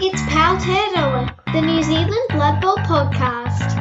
It's Powtearoa, the New Zealand Blood Bowl podcast.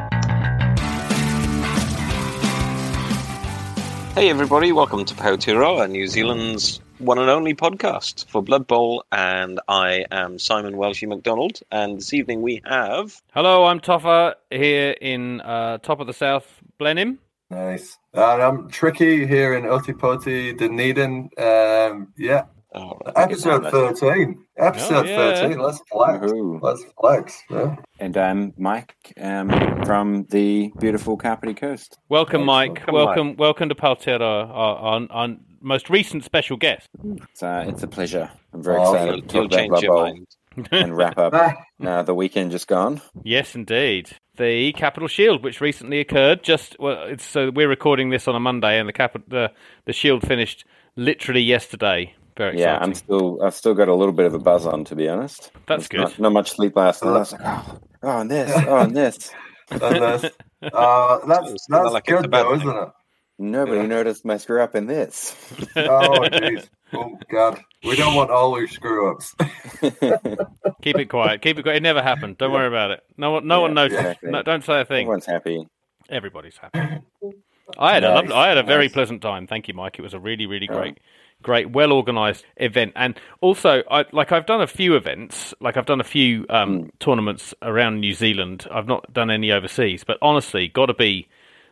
Hey everybody, welcome to Powtearoa, New Zealand's one and only podcast for Blood Bowl, and I am Simon Welshie McDonald, and this evening we have... Hello, I'm Toffer here in uh, top of the south, Blenheim. Nice. And I'm Tricky here in Otepoti, Dunedin. Um, yeah, Oh, episode 13. Episode Oh, yeah. 13. Let's flex. Woohoo. Let's flex. Yeah. And I'm Mike um, from the beautiful Kapiti Coast. Welcome, Mike. Welcome, welcome, welcome to Powtearoa, our, our, our most recent special guest. It's, uh, it's a pleasure. I'm very Oh, excited you'll, to talk you'll about change your mind. and wrap up Ah, uh, the weekend just gone. yes, indeed. The Capital Shield, which recently occurred, just well, it's so we're recording this on a Monday, and the Cap- the the Shield finished literally yesterday. Very Yeah, exciting. I'm still. I've still got a little bit of a buzz on, to be honest. That's There's good. Not, not much sleep last night. I was like, oh, oh, and this, oh, and this. and this. Uh, that's that's like it's a good, though, thing. isn't it? Nobody Yeah. noticed my screw up in this. Oh, jeez. Oh, God. We don't want all your screw ups. Keep it quiet. Keep it quiet. It never happened. Don't worry about it. No one, no Yeah, one noticed. exactly. No, don't say a thing. Everyone's happy. Everybody's happy. I had a lovely, I had a very nice. pleasant time. Thank you, Mike. It was a really, really Oh. great, great, well organised event. And also, I like I've done a few events, like I've done a few um, tournaments around New Zealand. I've not done any overseas, but honestly, got to be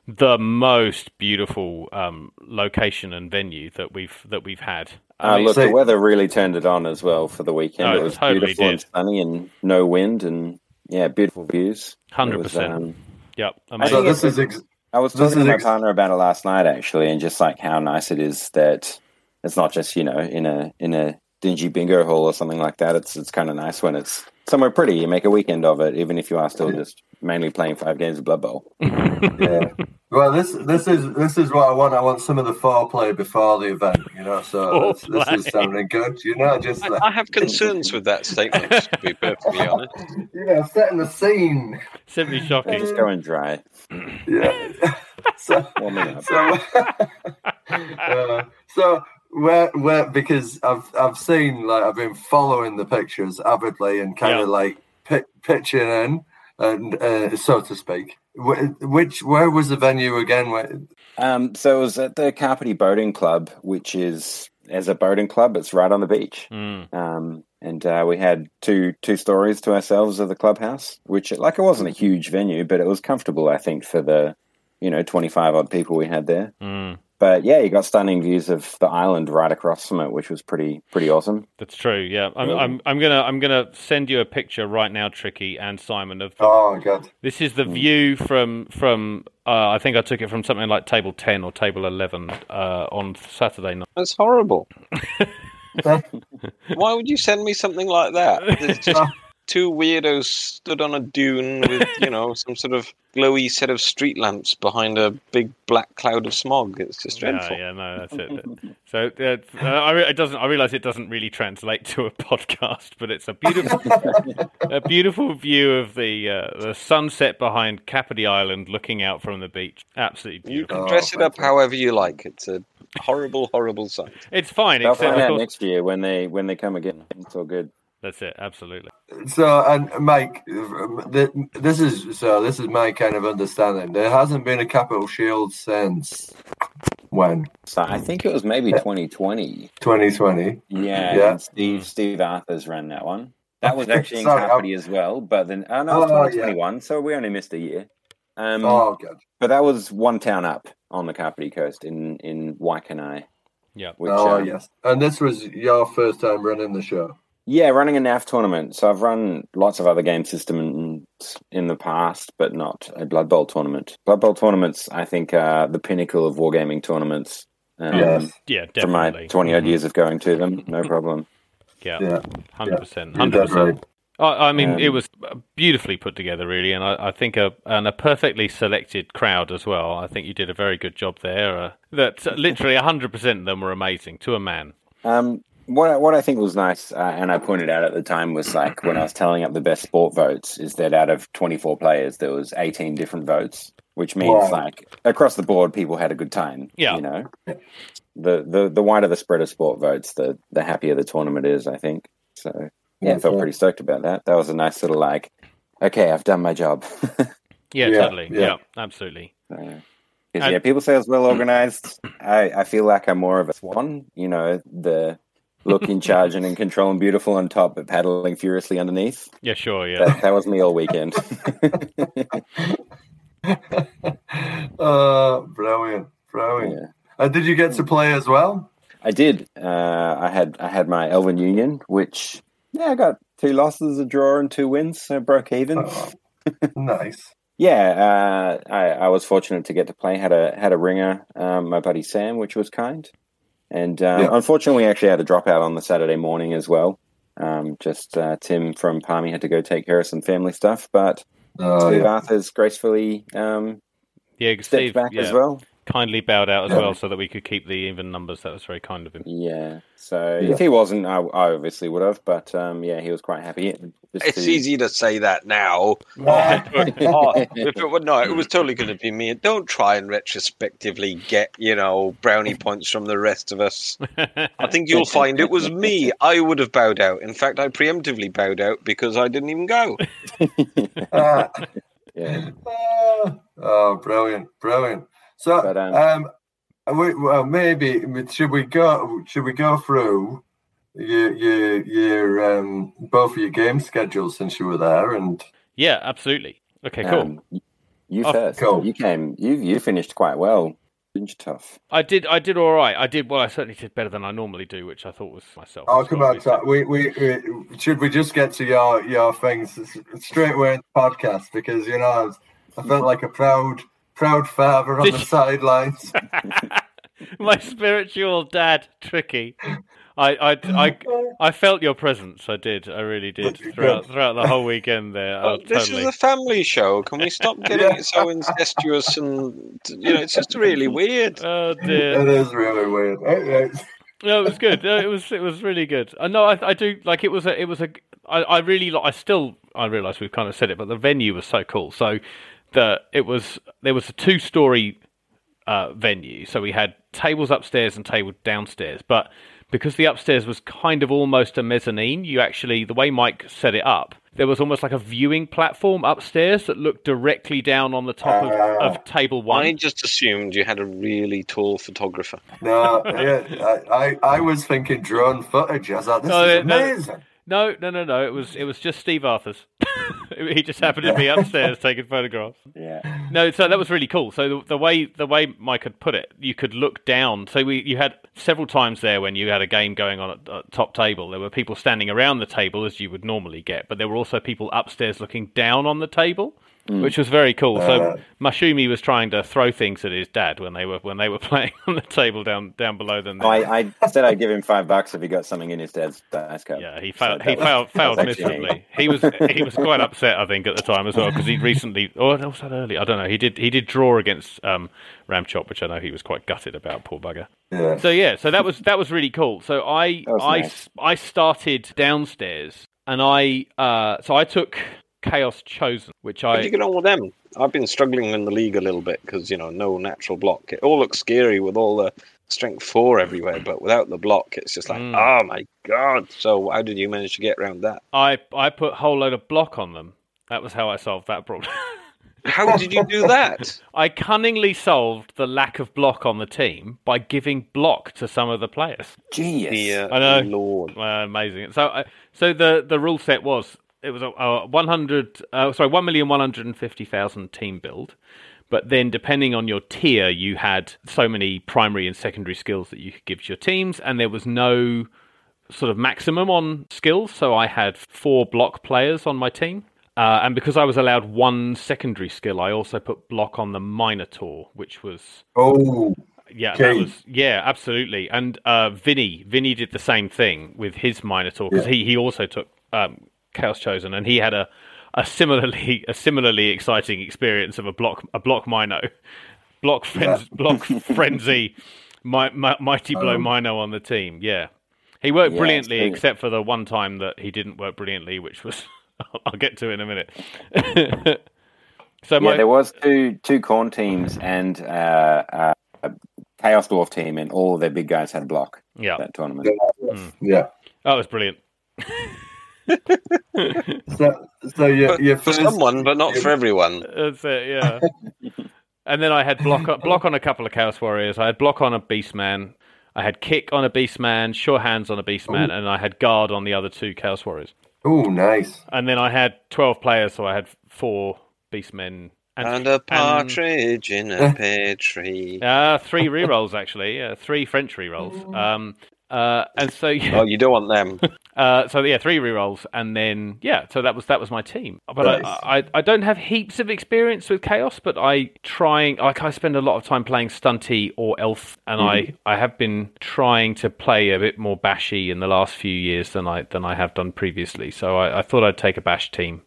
the most beautiful um, location and venue that we've that we've had. Uh, look, so- the weather really turned it on as well for the weekend. Oh, it it was totally beautiful and sunny and no wind and yeah, beautiful views. 100%. um, yep, I amazing. So this is ex- I was This talking to is my ex- partner about it last night actually, and just like how nice it is that it's not just you know in a in a dingy bingo hall or something like that. It's it's kind of nice when it's somewhere pretty. You make a weekend of it, even if you are still just mainly playing five games of Blood Bowl. yeah. Well, this this is this is what I want. I want some of the foreplay before the event, you know. So this, this is sounding good, you know. Just I, uh, I have concerns with that statement, to be perfectly honest. you know, setting the scene. Simply Yeah, shocking. just going dry, Yeah. so, warming up. so, uh, so where where because I've I've seen like I've been following the pictures avidly and kind Yeah. of like pi- pitching in and uh, so to speak. Which where was the venue again? Where, Um, so it was at the Kapiti Boating Club, which is as a boating club, it's right on the beach. Mm. Um, and uh, we had two two stories to ourselves of the clubhouse, which like it wasn't a huge venue, but it was comfortable, I think, for the you know twenty five odd people we had there. Mm. But yeah, you got stunning views of the island right across from it, which was pretty pretty awesome. That's true. Yeah, I'm, Yeah. I'm, I'm gonna, I'm gonna send you a picture right now, Tricky and Simon. Of the, oh god. this is the view from, from. Uh, I think I took it from something like table ten or table eleven uh, on Saturday night. That's horrible. Why would you send me something like that? There's just two weirdos stood on a dune with, you know, some sort of glowy set of street lamps behind a big black cloud of smog. It's just dreadful. yeah, no, that's it. So uh, I, re- it doesn't. I realize it doesn't really translate to a podcast, but it's a beautiful, a beautiful view of the uh, the sunset behind Kapiti Island, looking out from the beach. Absolutely beautiful. You beautiful. can Oh, dress it up however you like. It's a horrible, horrible sight. It's fine, They'll except find of out course, next year when they when they come again. It's all good. That's it. Absolutely. So and Mike, this is so this is my kind of understanding. There hasn't been a capital shield since when So I think it was maybe 2020. 2020. Yeah, Yeah. Steve Steve Arthur's ran that one. That was actually in sorry, Kapiti as well, but then oh no, it was Oh, yeah. 2021, so we only missed a year. Um, Oh god. But that was one town up on the Kapiti coast in in Waikanae. Yeah. Which, oh um, yes. And this was your first time running the show. Yeah, running a NAF tournament. So I've run lots of other game systems in the past, but not a Blood Bowl tournament. Blood Bowl tournaments, I think, are the pinnacle of wargaming tournaments. Um, Yes. Yeah, From my definitely. 20 odd years of going to them, no problem. Yeah, Yeah. hundred percent, 100%. I I mean, Um, it was beautifully put together, really, and I, I think a and a perfectly selected crowd as well. I think you did a very good job there. Uh, that uh, literally hundred percent of them were amazing to a man. Um, what I- what I think was nice, uh, and I pointed out at the time, was like when I was tallying up the best sport votes, is that out of twenty four players, there was eighteen different votes, which means Wow. like across the board, people had a good time. Yeah. you know, the the the wider the spread of sport votes, the the happier the tournament is. I think so. yeah, I felt Okay. pretty stoked about that. That was a nice little like, okay, I've done my job. Yeah, Yeah, totally. Yeah, yeah. absolutely. So, 'cause, And- yeah, people say I was well organized. I, I feel like I'm more of a swan, you know, the look charging, and controlling beautiful on top, but paddling furiously underneath. Yeah, sure. Yeah. That, that was me all weekend. uh, brilliant, brilliant. yeah. And did you get to play as well? I did. Uh, I had I had my Elven Union, which yeah, I got two losses, a draw, and two wins, so broke even. Oh, nice. Yeah, uh, I, I was fortunate to get to play. Had a had a ringer, um, my buddy Sam, which was kind. And um, Yeah. unfortunately, we actually had a dropout on the Saturday morning as well. Um, just uh, Tim from Palmy had to go take care of some family stuff, but Oh, Steve yeah. Arthur's gracefully um, Yeah, stepped Steve back yeah, as well. Kindly bowed out as well so that we could keep the even numbers. That was very kind of him. Yeah. So Yeah. if he wasn't, I, I obviously would have. But um, yeah, he was quite happy. Just It's to- easy to say that now. Oh, if it were no, it was totally going to be me. Don't try and retrospectively get you know brownie points from the rest of us. I think you'll find it was me. I would have bowed out. In fact, I preemptively bowed out because I didn't even go. Ah, Yeah. ah. oh, brilliant, brilliant. So, But, um, um, we, well, maybe should we go? Should we go through your your your um both of your game schedules since you were there? And yeah, absolutely. Okay, cool. Um, you Oh, first. cool. You came. You you finished quite well. Didn't tough? I did. I did all right. I did well. I certainly did better than I normally do, which I thought was myself. oh, as come well, on, Tom. we, we we should we just get to your your things straight away in the podcast because you know I, was, I felt like a proud proud father on Did the you- sidelines. My spiritual dad, Tricky. I, I, I, I felt your presence. I did. I really did throughout throughout the whole weekend there. Oh, this totally. is a family show. Can we stop getting Yeah. it so incestuous and you know? It's just really weird. Oh dear. it is really weird. It is. No, it was good. No, it was it was really good. Uh, I know. I, I do like it was a it was a I, I really li- I still I realise we've kind of said it, but the venue was so cool. So the it was there was a two story uh, venue, so we had tables upstairs and tables downstairs, but because the upstairs was kind of almost a mezzanine, you actually the way Mike set it up, there was almost like a viewing platform upstairs that looked directly down on the top of, of table one. I just assumed you had a really tall photographer. No, yeah, I, I, I was thinking drone footage. I was like, this No, is no, amazing. No, no, no, no. It was it was just Steve Arthur's. he just happened to be upstairs taking photographs. Yeah. No, so that was really cool. So the, the way the way Mike had put it, you could look down. So we you had several times there when you had a game going on at, at top table. There were people standing around the table as you would normally get, but there were also people upstairs looking down on the table, which was very cool. Uh. so Mashumi was trying to throw things at his dad when they were when they were playing on the table down down below them. Oh, I, I said I'd give him five bucks if he got something in his dad's dice cup. Yeah, he failed. that he failed, failed miserably. He was he was quite upset, I think, at the time as well because he recently, or was that early? I don't know. He did he did draw against um, Ramchop, which I know he was quite gutted about. Poor bugger. Yeah. So yeah, so that was that was really cool. So I I nice. I started downstairs and I uh, so I took Chaos Chosen, which How did you I get on with them? I've been struggling in the league a little bit because you know no natural block. It all looks scary with all the strength four everywhere, but without the block, it's just like Mm. oh my god. So how did you manage to get around that? I I put a whole load of block on them. That was how I solved that problem. How did you do that? I cunningly solved the lack of block on the team by giving block to some of the players. Genius. Dear I know. Lord. Uh, amazing. So, uh, so the the rule set was it was a, a one hundred, uh, sorry, one million one hundred and fifty thousand team build. But then, depending on your tier, you had so many primary and secondary skills that you could give to your teams, and there was no sort of maximum on skills. So I had four block players on my team. Uh, and because I was allowed one secondary skill, I also put block on the Minotaur, which was Oh, yeah, Okay. that was yeah, absolutely. And uh, Vinny, Vinny did the same thing with his Minotaur because Yeah. he, he also took um, Chaos Chosen, and he had a, a similarly a similarly exciting experience of a block a block Mino, block frenz, block frenzy, mi- mi- mighty blow Um, Mino on the team. Yeah, he worked Yeah, brilliantly, it's- except for the one time that he didn't work brilliantly, which was I'll get to in a minute. so Yeah, my there was two two Khorne teams and uh, uh, a chaos dwarf team, and all their big guys had block yeah, that tournament. yeah. that was brilliant. So, so your, But your for someone, but not your- for everyone. That's it, yeah. and then I had block on, block on a couple of Chaos Warriors. I had block on a Beastman. I had kick on a Beastman, sure hands on a Beastman, and I had guard on the other two Chaos Warriors. Oh, nice. And then I had 12 players, so I had four Beastmen. And a partridge in a pear tree. Uh, three rerolls, actually. Yeah, three French rerolls. Um, uh, and so, yeah. Oh, you don't want them. Uh, so yeah, three rerolls, and then yeah, so that was that was my team. But Nice. I, I I don't have heaps of experience with chaos, but I trying like I spend a lot of time playing stunty or elf, and I I have been trying to play a bit more bashy in the last few years than I than I have done previously. So I, I thought I'd take a bash team.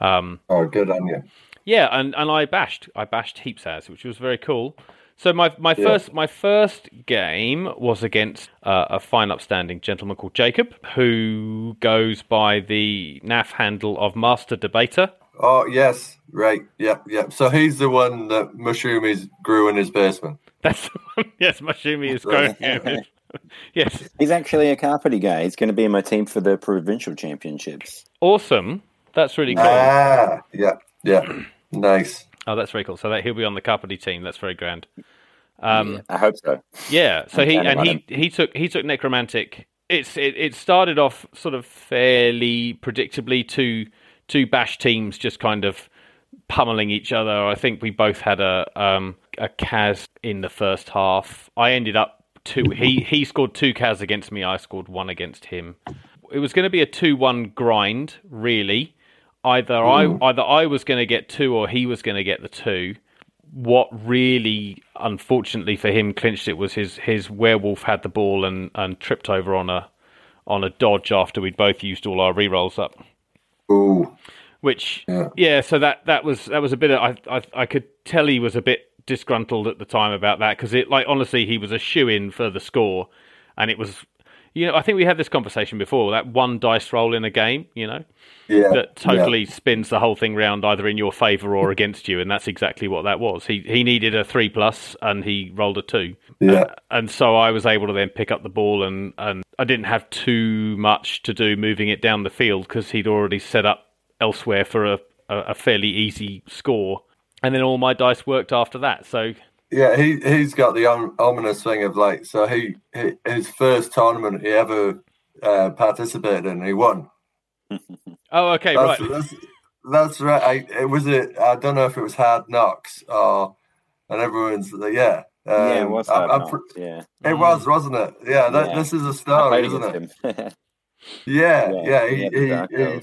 Um, Oh, good on you. yeah, and, and I bashed. I bashed heaps as, which was very cool. So my my Yeah. first my first game was against uh, a fine upstanding gentleman called Jacob, who goes by the NAF handle of Master Debater. Oh, yes. Right. Yep. Yep. So he's the one that Mashumi's grew in his basement. That's the one. yes, Mashumi is growing. yes, He's actually a Kapiti guy. He's going to be in my team for the provincial championships. awesome. That's really cool. Ah, yeah. Yeah. Nice. Oh, that's very cool. So that he'll be on the Kapiti team. That's very grand. Um, I hope so. Yeah, so he and he he took he took necromantic. It's it, it started off sort of fairly predictably two two bash teams just kind of pummeling each other. I think we both had a um a cas in the first half. I ended up two. He he scored two cas against me. I scored one against him. It was going to be a two one grind, really. Either I either I was going to get two or he was going to get the two what really, unfortunately for him, clinched it was his his werewolf had the ball and, and tripped over on a on a dodge after we'd both used all our rerolls up. Ooh. Which Yeah. yeah, so that that was that was a bit. Of, I, I I could tell he was a bit disgruntled at the time about that because it like honestly he was a shoe in for the score, and it was. You know, I think we had this conversation before. That one dice roll in a game, you know, Yeah. that totally spins the whole thing round either in your favour or against you, and that's exactly what that was. He he needed a three plus, and he rolled a two, Yeah. Uh, and so I was able to then pick up the ball, and and I didn't have too much to do moving it down the field because he'd already set up elsewhere for a, a a fairly easy score, and then all my dice worked after that. So Yeah, he he's got the om- ominous thing of like, so he, he his first tournament he ever uh, participated in, he won. oh okay That's, right that's, that's right. I, it was it. I don't know if it was Hard Knocks or, and everyone's yeah, um, yeah, it was I- hard I knocks, pr- yeah. It was, wasn't it? Yeah, that, Yeah. this is a story, isn't it? against him. Yeah, yeah. he he, he, he-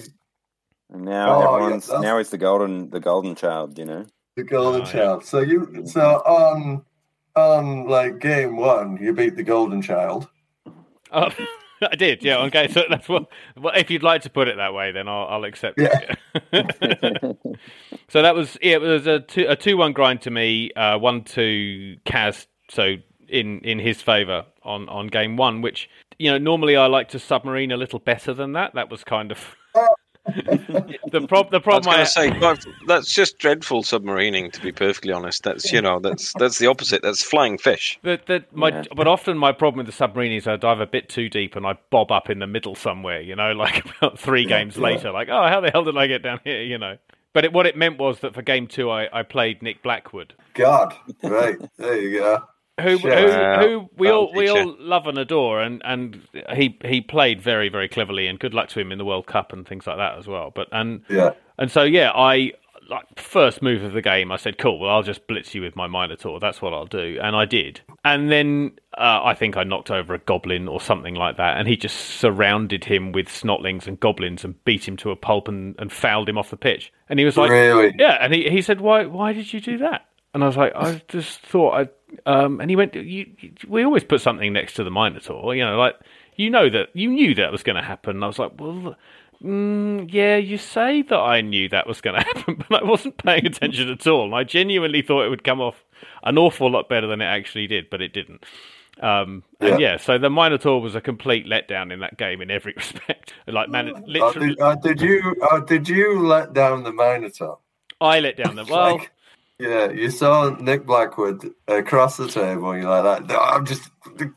And now Oh, everyone's that's- now he's the golden the golden child, you know. The golden Oh, ah, yeah. child. So you, so on, on like game one, you beat the golden child. Oh, I did, yeah. Okay, so that's what. Well, if you'd like to put it that way, then I'll, I'll accept it. so that was yeah, it was a two a two one grind to me, uh, one to cas. So in in his favour on on game one, which you know normally I like to submarine a little better than that. That was kind of the prob the I was problem. going I, to say God, that's just dreadful submarining. To be perfectly honest, that's you know that's that's the opposite. That's flying fish. But that my Yeah. but often my problem with the submarine is I dive a bit too deep and I bob up in the middle somewhere, you know, like about three games yeah. later, like oh how the hell did I get down here, you know? But it, what it meant was that for game two I, I played Nick Blackwood, God, right there you go. Who who, who we all we all love and adore, and, and he he played very very cleverly, and good luck to him in the World Cup and things like that as well. But and Yeah, and so yeah, I like first move of the game. I said, "Cool, well, I'll just blitz you with my Minotaur. That's what I'll do," and I did. And then uh, I think I knocked over a goblin or something like that, and he just surrounded him with snotlings and goblins and beat him to a pulp and, and fouled him off the pitch. And he was like, really. "Yeah," and he he said, "Why why did you do that?" And I was like, "I just thought I." Um, and he went, you, "We always put something next to the Minotaur, you know, like." You know that you knew that was going to happen. And I was like, well, Mm, yeah, you say that I knew that was going to happen, but I wasn't paying attention at all. And I genuinely thought it would come off an awful lot better than it actually did, but it didn't. Um, and yeah, so the Minotaur was a complete letdown in that game in every respect. Like, man, Oh, literally, did, uh, did you? Uh, did you let down the Minotaur? I let down the well. Like- Yeah, you saw Nick Blackwood across the table, and you're like that. No, I'm just,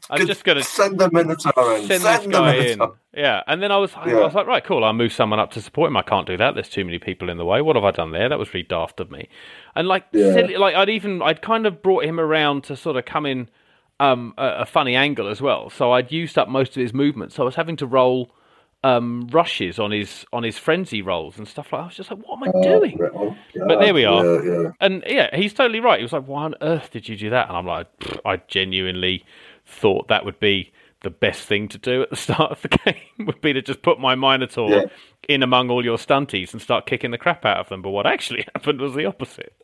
I'm just gonna send the Minotaur in. Send, Send, this guy in. Yeah, and then I was, I Yeah. was like, right, cool. I'll move someone up to support him. I can't do that. There's too many people in the way. What have I done there? That was really daft of me. And like, Yeah. silly, like I'd even, I'd kind of brought him around to sort of come in um, a, a funny angle as well. So I'd used up most of his movement. So I was having to roll um, rushes on his on his frenzy rolls and stuff like. That. I was just like, what am I doing? Oh, But there we are. Yeah, yeah. And yeah, he's totally right. He was like, "Why on earth did you do that?" And I'm like, "I genuinely thought that would be the best thing to do at the start of the game would be to just put my Minotaur Yeah. in among all your stunties and start kicking the crap out of them." But what actually happened was the opposite.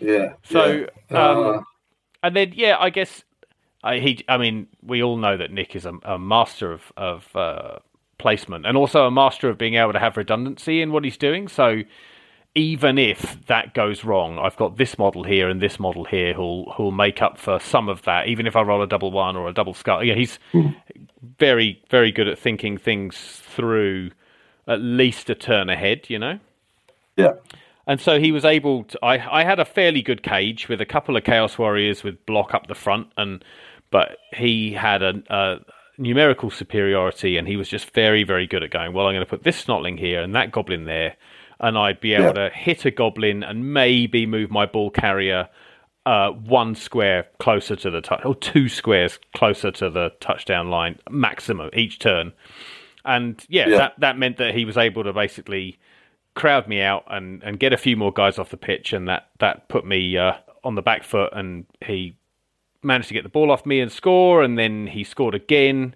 Yeah. So, yeah. um, Uh, And then yeah, I guess I he. I mean, we all know that Nick is a, a master of of uh, placement and also a master of being able to have redundancy in what he's doing. So even if that goes wrong, I've got this model here and this model here who'll who'll make up for some of that. Even if I roll a double one or a double skull, yeah, he's very very good at thinking things through at least a turn ahead. You know. yeah. And so he was able to. I, I had a fairly good cage with a couple of Chaos Warriors with block up the front, and but he had a, a numerical superiority, and he was just very, very good at going. Well, I'm going to put this Snotling here and that Goblin there, and I'd be able Yeah. to hit a Goblin and maybe move my ball carrier uh, one square closer to the touch, or two squares closer to the touchdown line maximum each turn. And yeah, Yeah. that that meant that he was able to basically crowd me out and, and get a few more guys off the pitch, and that that put me uh, on the back foot. And he managed to get the ball off me and score, and then he scored again.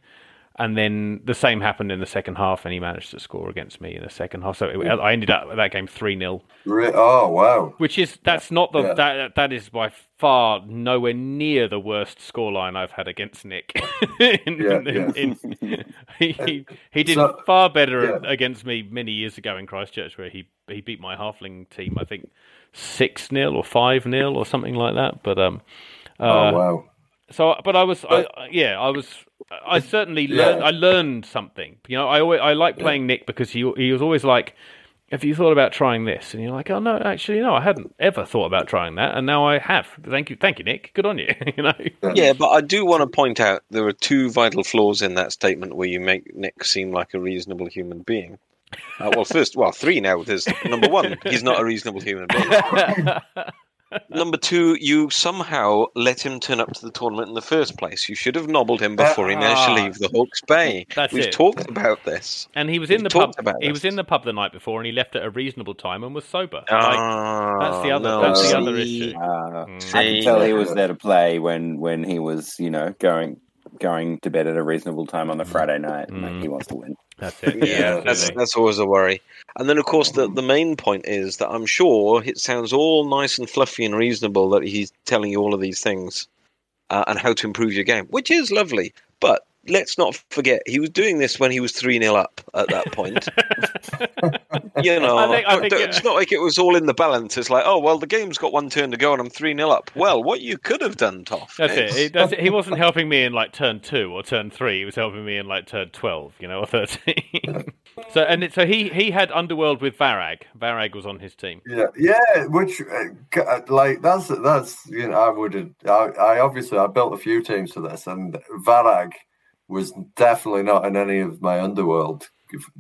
And then the same happened in the second half, and he managed to score against me in the second half. So it, I ended up that game three 0 oh wow. which is that's not the Yeah. that that is by far nowhere near the worst scoreline I've had against Nick. in, Yeah, in- in- he, he did So- far better against me many years ago in Christchurch, where he he beat my halfling team. I think six 0 or five 0 or something like that. But um, Oh uh, wow. so, but I was, But- I, yeah, I was, I certainly Yeah. learned, I learned something. You know, I always, I like playing Nick because he, he was always like, "Have you thought about trying this?" And you're like, "Oh no, actually, no, I hadn't ever thought about trying that, and now I have. Thank you, thank you, Nick. Good on you." you know, Yeah, but I do want to point out there are two vital flaws in that statement where you make Nick seem like a reasonable human being. Uh, well, first, well, three now. There's number one, he's not a reasonable human being. Number two, you somehow let him turn up to the tournament in the first place. You should have nobbled him before he managed to Ah. leave the Hawke's Bay. That's We've it. talked about this. and he was in We've the pub. talked about He was in the pub the night before, and he left at a reasonable time and was sober. Like, Ah, that's the other- no, that's the other issue. Uh, Mm. I can See? tell he was there to play when when he was, you know, going going to bed at a reasonable time on the Friday night. Mm. Like he wants to win. That's it. Yeah, that's that's always a worry. And then, of course, the the main point is that I'm sure it sounds all nice and fluffy and reasonable that he's telling you all of these things uh, and how to improve your game, which is lovely. But let's not forget he was doing this when he was three 0 up at that point. you know, I think- I think, it's yeah. not like it was all in the balance. It's like, oh well, the game's got one turn to go and I'm three 0 up. Well, what you could have done, Toff? That's it. is- He, that's it. he wasn't helping me in like turn two or turn three. He was helping me in like turn twelve, you know, or thirteen. so and it, so he he had Underworld with Varag. Varag was on his team. Yeah, yeah. Which, uh, uh, like, that's that's you know, I would have. I, I obviously I built a few teams for this, and Varag was definitely not in any of my underworld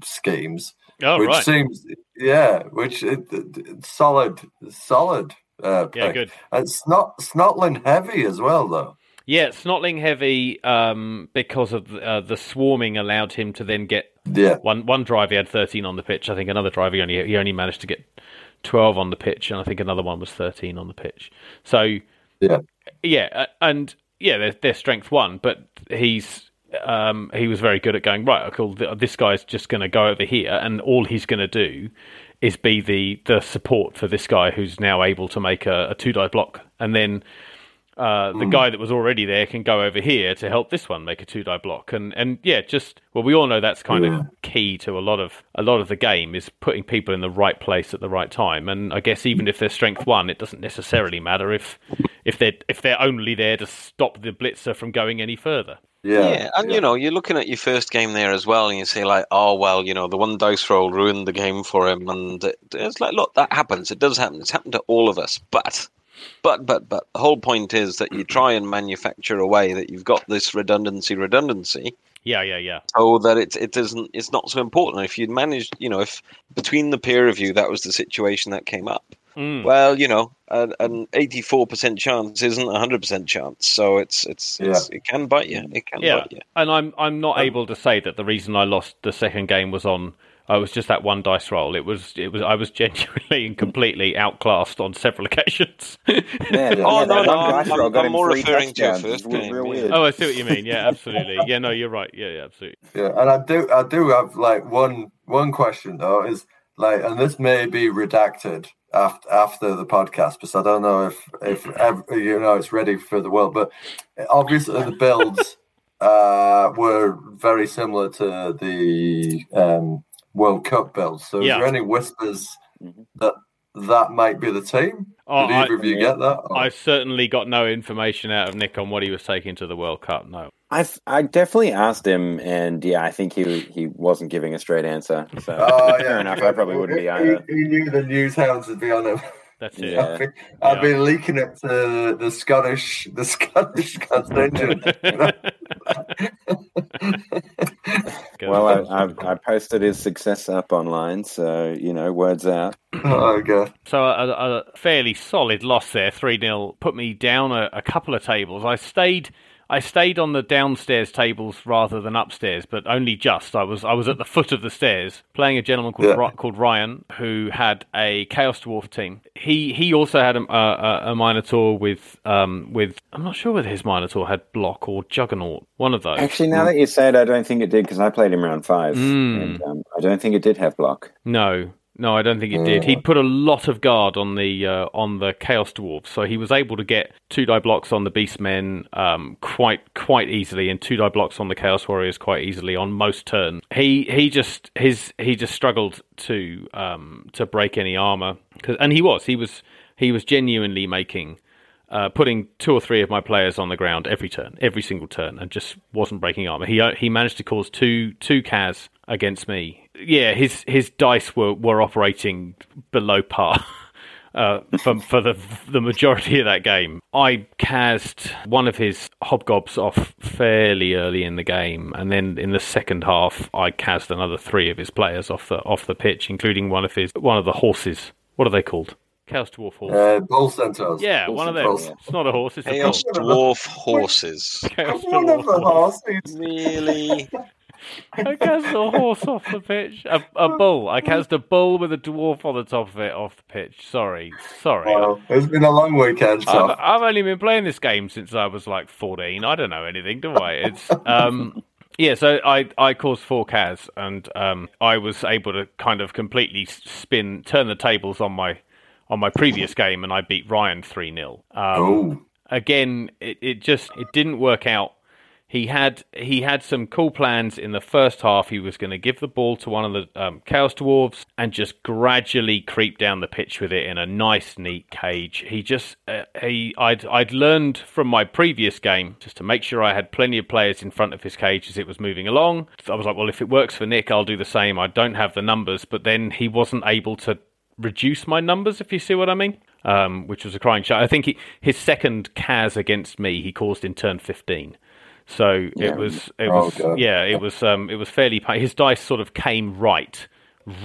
schemes. Oh which right, seems, yeah, which it, it- it's solid, solid. Uh, yeah, pick. good. And Snot Snotling heavy as well, though. Yeah, Snotling heavy um, because of uh, the swarming allowed him to then get Yeah, one one drive. He had thirteen on the pitch. I think another drive he only he only managed to get twelve on the pitch, and I think another one was thirteen on the pitch. So yeah, yeah, uh, and yeah, their strength one, but he's um, he was very good at going right. Cool, th- this guy's just going to go over here, and all he's going to do is be the the support for this guy who's now able to make a, a two die block, and then. Uh, the guy that was already there can go over here to help this one make a two die block, and and yeah, just well, we all know that's kind Yeah. of key to a lot of a lot of the game is putting people in the right place at the right time. And I guess even if they're strength one, it doesn't necessarily matter if if they're if they're only there to stop the blitzer from going any further. Yeah, Yeah, and you know, you're looking at your first game there as well, and you say like, "Oh well, you know, the one dice roll ruined the game for him," and it- it's like, look, that happens. It does happen. It's happened to all of us. But, but, but, but, the whole point is that you try and manufacture a way that you've got this redundancy, redundancy, Yeah, yeah, yeah. so that it it doesn't, it's not so important. If you'd managed, you know, if between the peer review that was the situation that came up, Mm. well, you know, an, an 84% chance isn't a 100% chance. So it's, it's, it's it can bite you. It can Yeah, bite you. and I'm I'm not able to say that the reason I lost the second game was on. I was just that one dice roll. It was it was I was genuinely and completely outclassed on several occasions. Yeah, Oh, yeah, no, no, I'm- I'm- I'm more referring to your first game, real weird. oh, I see what you mean. Yeah, absolutely. Yeah, no, you're right. Yeah, yeah, absolutely. Yeah, and I do, I do have like one one question though is like, and this may be redacted after after the podcast, because I don't know if if ev- you know it's ready for the world. But obviously the builds uh, were very similar to the um, World Cup builds. So, Yeah. is there any whispers Mhm. that that might be the team? Oh, Did I- either of you get that? Or- I certainly got no information out of Nick on what he was taking to the World Cup. No. I've I definitely asked him, and yeah, I think he he wasn't giving a straight answer. So Oh, fair enough. I probably wouldn't be He- either. He, knew the news hounds would be on him. That's it. Yeah. I've been, I've Yeah. been leaking it to the Scottish, the Scottish contingent. Well, I, I I posted his success up online, so you know, words out. oh god! So a, a fairly solid loss there, three 0 put me down a, a couple of tables. I stayed, I stayed on the downstairs tables rather than upstairs, but only just. I was I was at the foot of the stairs playing a gentleman called Yeah. Called Ryan who had a Chaos Dwarf team. He he also had a, a, a Minotaur with um with I'm not sure whether his Minotaur had block or Juggernaut, one of those. Actually, now that you say it, I don't think it did because I played him round five, Mm. and um, I don't think it did have block. No, no, I don't think it did. He'd put a lot of guard on the uh, on the Chaos Dwarves, so he was able to get two die blocks on the Beastmen um, quite quite easily, and two die blocks on the Chaos Warriors quite easily on most turns. He he just his he just struggled to um, to break any armor, 'Cause- and he was he was he was genuinely making. Uh, putting two or three of my players on the ground every turn, every single turn, and just wasn't breaking armor. He uh, he managed to cause two two cas against me. Yeah, his his dice were, were operating below par. Uh, for for the the majority of that game, I cast one of his hobgobs off fairly early in the game, and then in the second half, I cast another three of his players off the off the pitch, including one of his one of the horses. What are they called? Chaos Dwarf horse. Uh, bull centaurs. yeah, Bull one of centaurs. those. It's not a horse. It's a Chaos bull. Dwarf horses. Chaos One of the Dwarf horse. horses. Really? I cast a horse off the pitch. A, a bull. I cast a bull with a dwarf on the top of it off the pitch. Sorry, sorry. Well, it's been a long weekend, so I've, I've only been playing this game since I was like 14. I don't know anything, do I? It's um yeah, so I I caused four cas and um I was able to kind of completely spin turn the tables on my on my previous game and I beat Ryan 3-0. Um oh, again, it, it just it didn't work out. He had he had some cool plans in the first half. He was going to give the ball to one of the um, Chaos Dwarves and just gradually creep down the pitch with it in a nice, neat cage. He just uh, he I'd I'd learned from my previous game just to make sure I had plenty of players in front of his cage as it was moving along. I was like, well, if it works for Nick, I'll do the same. I don't have the numbers, but then he wasn't able to reduce my numbers, if you see what I mean. Um, which was a crying shame. I think he, his second cas against me he caused in turn fifteen. So Yeah. it was, it Oh, was, God. yeah, it was, um, it was fairly. pa- His dice sort of came right,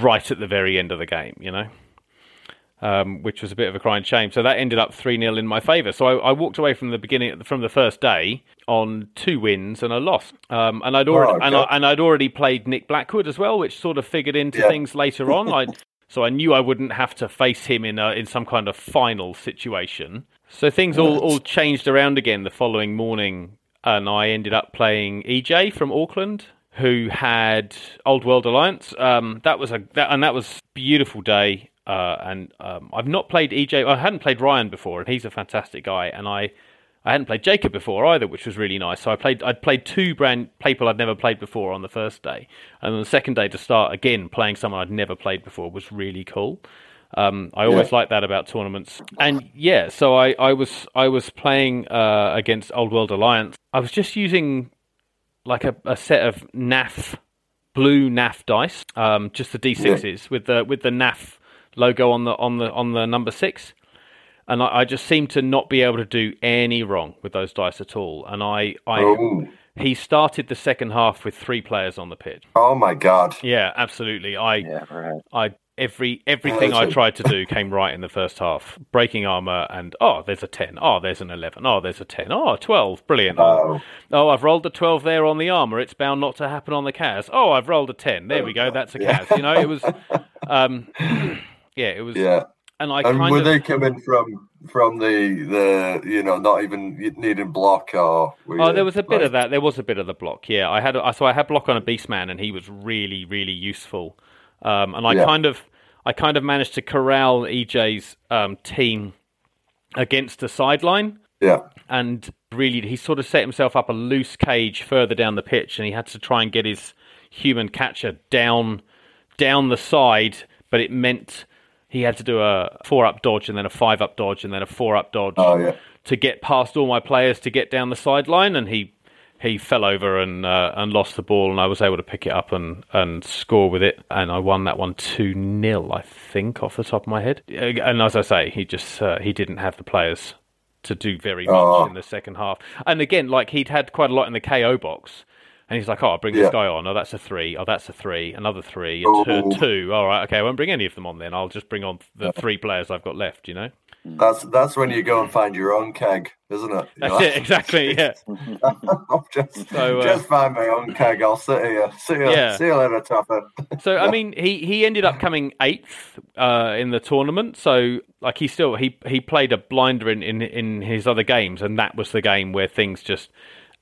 right at the very end of the game, you know, um, which was a bit of a crying shame. So that ended up three 0 in my favour. So I, I walked away from the beginning, from the first day, on two wins and a loss. Um, and I'd already, Oh, and, I, and I'd already played Nick Blackwood as well, which sort of figured into Yeah. things later on. I, so I knew I wouldn't have to face him in a, in some kind of final situation. So things all, all changed around again the following morning, and I ended up playing EJ from Auckland, who had Old World Alliance. Um, that was a that, and that was beautiful day. Uh, and um, I've not played EJ. I hadn't played Ryan before, and he's a fantastic guy. And I I hadn't played Jacob before either, which was really nice. So I played I'd played two brand people I'd never played before on the first day, and then the second day to start again playing someone I'd never played before was really cool. Um, I always like that about tournaments, and yeah, so I, I was I was playing uh, against Old World Alliance. I was just using like a, a set of NAF blue NAF dice, um, just the D6s with the with the NAF logo on the on the on the number six. And I, I just seemed to not be able to do any wrong with those dice at all. And I, I Oh, he started the second half with three players on the pitch. oh my God. Yeah, absolutely. I Yeah, right. I every everything I tried to do came right in the first half. Breaking armor and oh, there's a ten. Oh, there's an eleven. Oh, there's a ten. Oh, 12. Brilliant. Oh, Oh, I've rolled a twelve there on the armor. It's bound not to happen on the cas. Oh, I've rolled a ten. There we go. That's a cas. You know, it was. Um, yeah, it was. yeah. And I And were of. they coming from from the the you know not even needing block or? Oh, there was a bit of that. There was a bit of the block. Yeah, I had. A, so I had block on a beastman, and he was really, really useful. Um, and I Yeah. kind of, I kind of managed to corral EJ's um, team against the sideline, Yeah. and really, he sort of set himself up a loose cage further down the pitch, and he had to try and get his human catcher down, down the side. But it meant he had to do a four up dodge, and then a five up dodge, and then a four up dodge Oh yeah. to get past all my players to get down the sideline, and he he fell over and uh, and lost the ball, and I was able to pick it up and, and score with it, and I won that one two 0 I think, off the top of my head. Uh, And as I say, he just uh, he didn't have the players to do very much Oh. in the second half, and again, like he'd had quite a lot in the KO box. And he's like, "Oh, I'll bring this guy on. Oh, that's a three. Oh, that's a three. Another three. A two, Oh. two. All right, okay. I won't bring any of them on then. I'll just bring on the three players I've got left. You know." That's that's when you go and find your own keg, isn't it? That's You're it exactly. Yeah. just, So, uh, just find my own keg. I'll sit here. See you, Yeah. see you later, Topper. So I mean, he, he ended up coming eighth uh, in the tournament. So like he still he he played a blinder in, in in his other games, and that was the game where things just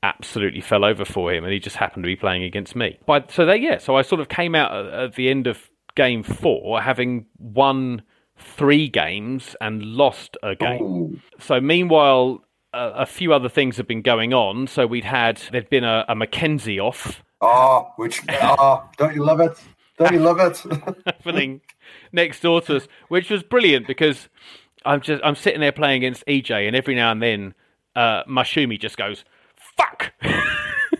absolutely fell over for him, and he just happened to be playing against me. But so they yeah, so I sort of came out at, at the end of game four having won three games and lost a game. Ooh. So meanwhile. A, a few other things have been going on. So we'd had there'd been a, a Mackenzie off, Oh, which oh, don't you love it? Don't you love it? happening next door to us, which was brilliant because I'm just I'm sitting there playing against EJ, and every now and then uh, Mashumi just goes "fuck."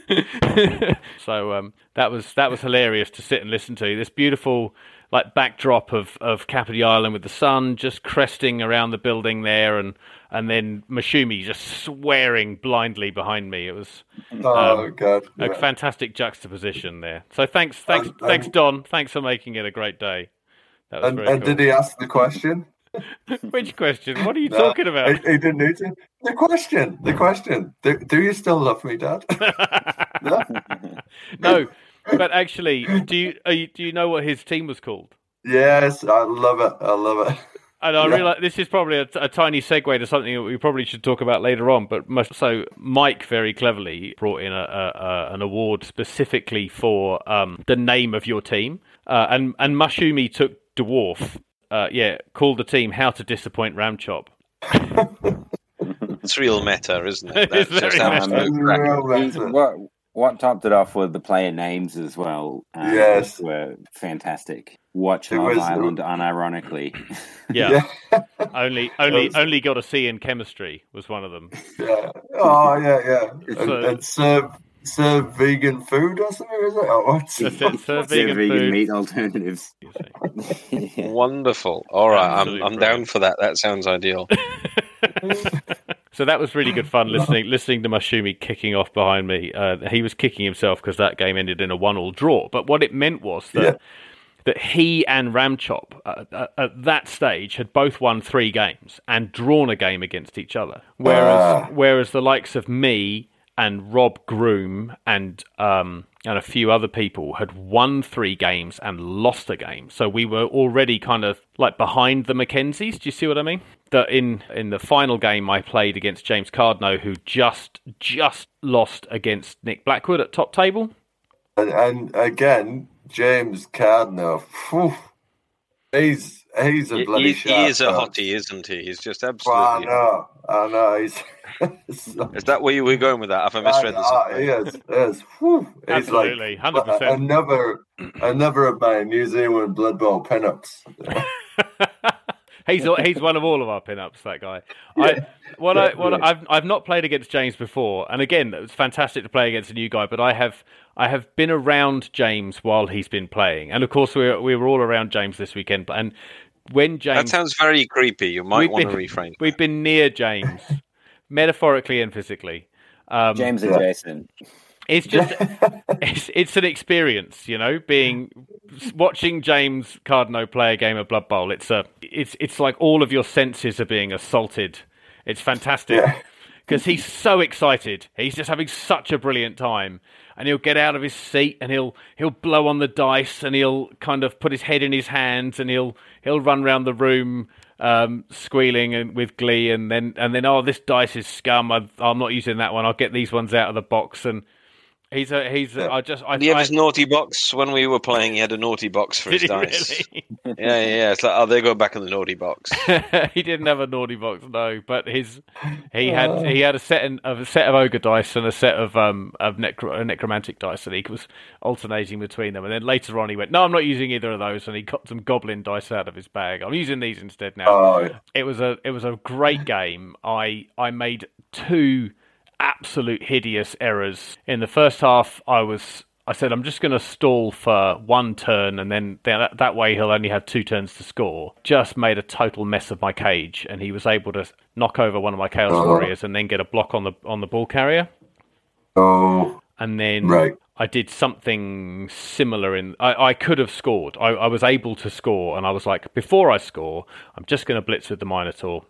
so um, that was that was hilarious to sit and listen to this beautiful like backdrop of of Kapiti Island with the sun just cresting around the building there, and and then Mashumi just swearing blindly behind me. It was oh God. a Yeah. fantastic juxtaposition there. So thanks, thanks, And- thanks, and- Don. Thanks for making it a great day. That was And, very and cool. did he ask the question? Which question? What are you No, talking about? Didn't need to. The question. The question. Do, do you still love me, Dad? no. no, but actually, do you, are you do you know what his team was called? Yes, I love it. I love it. And I Yeah. realize this is probably a, a tiny segue to something that we probably should talk about later on. But so Mike very cleverly brought in a, a, a, an award specifically for um, the name of your team, uh, and and Mashumi took dwarf. Uh, yeah, called the team "How to Disappoint Ramchop." It's real meta, isn't it? It's That's just very meta. crack. Real He- meta. what what topped it off were the player names as well. Um, Yes. were fantastic. Watch It Love was- Island, unironically. Yeah, Yeah. only only was- only got a C in chemistry was one of them. yeah. Oh, yeah, yeah. And, So- and serve, serve vegan food or something, is it? Or what's That's it. Serve Their vegan, vegan food. meat alternatives. Yeah. Wonderful. All right, I'm, Absolutely I'm down brilliant. for that. That sounds ideal. So that was really good fun listening listening to Mashumi kicking off behind me. Uh, he was kicking himself because that game ended in a one-all draw. But what it meant was that Yeah. that he and Ramchop uh, uh, at that stage had both won three games and drawn a game against each other, whereas Ah. whereas the likes of me and Rob Groom and um, and a few other people had won three games and lost a game. So we were already kind of like behind the Mackenzies. Do you see what I mean? That in in the final game I played against James Cardno, who just just lost against Nick Blackwood at top table. And, and again, James Cardno, phew, he's he's a He, bloody he- he is a hottie, isn't he? He's just Well, I absolutely. know, I know. He's, Is that where you were going with that? Have I misread this? Uh, he is, he is. Whew. He's Absolutely, like uh, 100%. another, another of my New Zealand Blood Bowl pinups. he's he's one of all of our pinups. That guy. I what I what yeah. I've I've not played against James before, and again, it was fantastic to play against a new guy. But I have I have been around James while he's been playing, and of course we were, we were all around James this weekend. And when James. That sounds very creepy. You might We've want to been- refrain. we've been near James, metaphorically and physically. Um, James and Jason. It's just it's it's an experience, you know, being watching James Cardno play a game of Blood Bowl. It's a it's it's like all of your senses are being assaulted. It's fantastic Yeah. because he's so excited. He's just having such a brilliant time, and he'll get out of his seat and he'll he'll blow on the dice and he'll kind of put his head in his hands and he'll he'll run around the room um, squealing and with glee, and then and then oh this dice is scum. I, I'm not using that one. I'll get these ones out of the box and. He's a he's. A, I just. I, he have I, his naughty box when we were playing? He had a naughty box for did his he dice. really? Yeah, yeah, yeah. It's like, oh, they go back in the naughty box. he didn't have a naughty box, no. But his he had he had a set of a set of ogre dice and a set of um of necro, necromantic dice, and he was alternating between them. And then later on, he went, "No, I'm not using either of those," and he got some goblin dice out of his bag. I'm using these instead now. Oh, yeah. It was a it was a great game. I I made two absolute hideous errors in the first half. I was I said I'm just going to stall for one turn, and then that, that way he'll only have two turns to score. Just made a total mess of my cage, and he was able to knock over one of my chaos Oh. warriors and then get a block on the on the ball carrier. oh, And then Right. I did something similar in. I, I could have scored. I, I was able to score, and I was like, before I score, I'm just going to blitz with the Minotaur.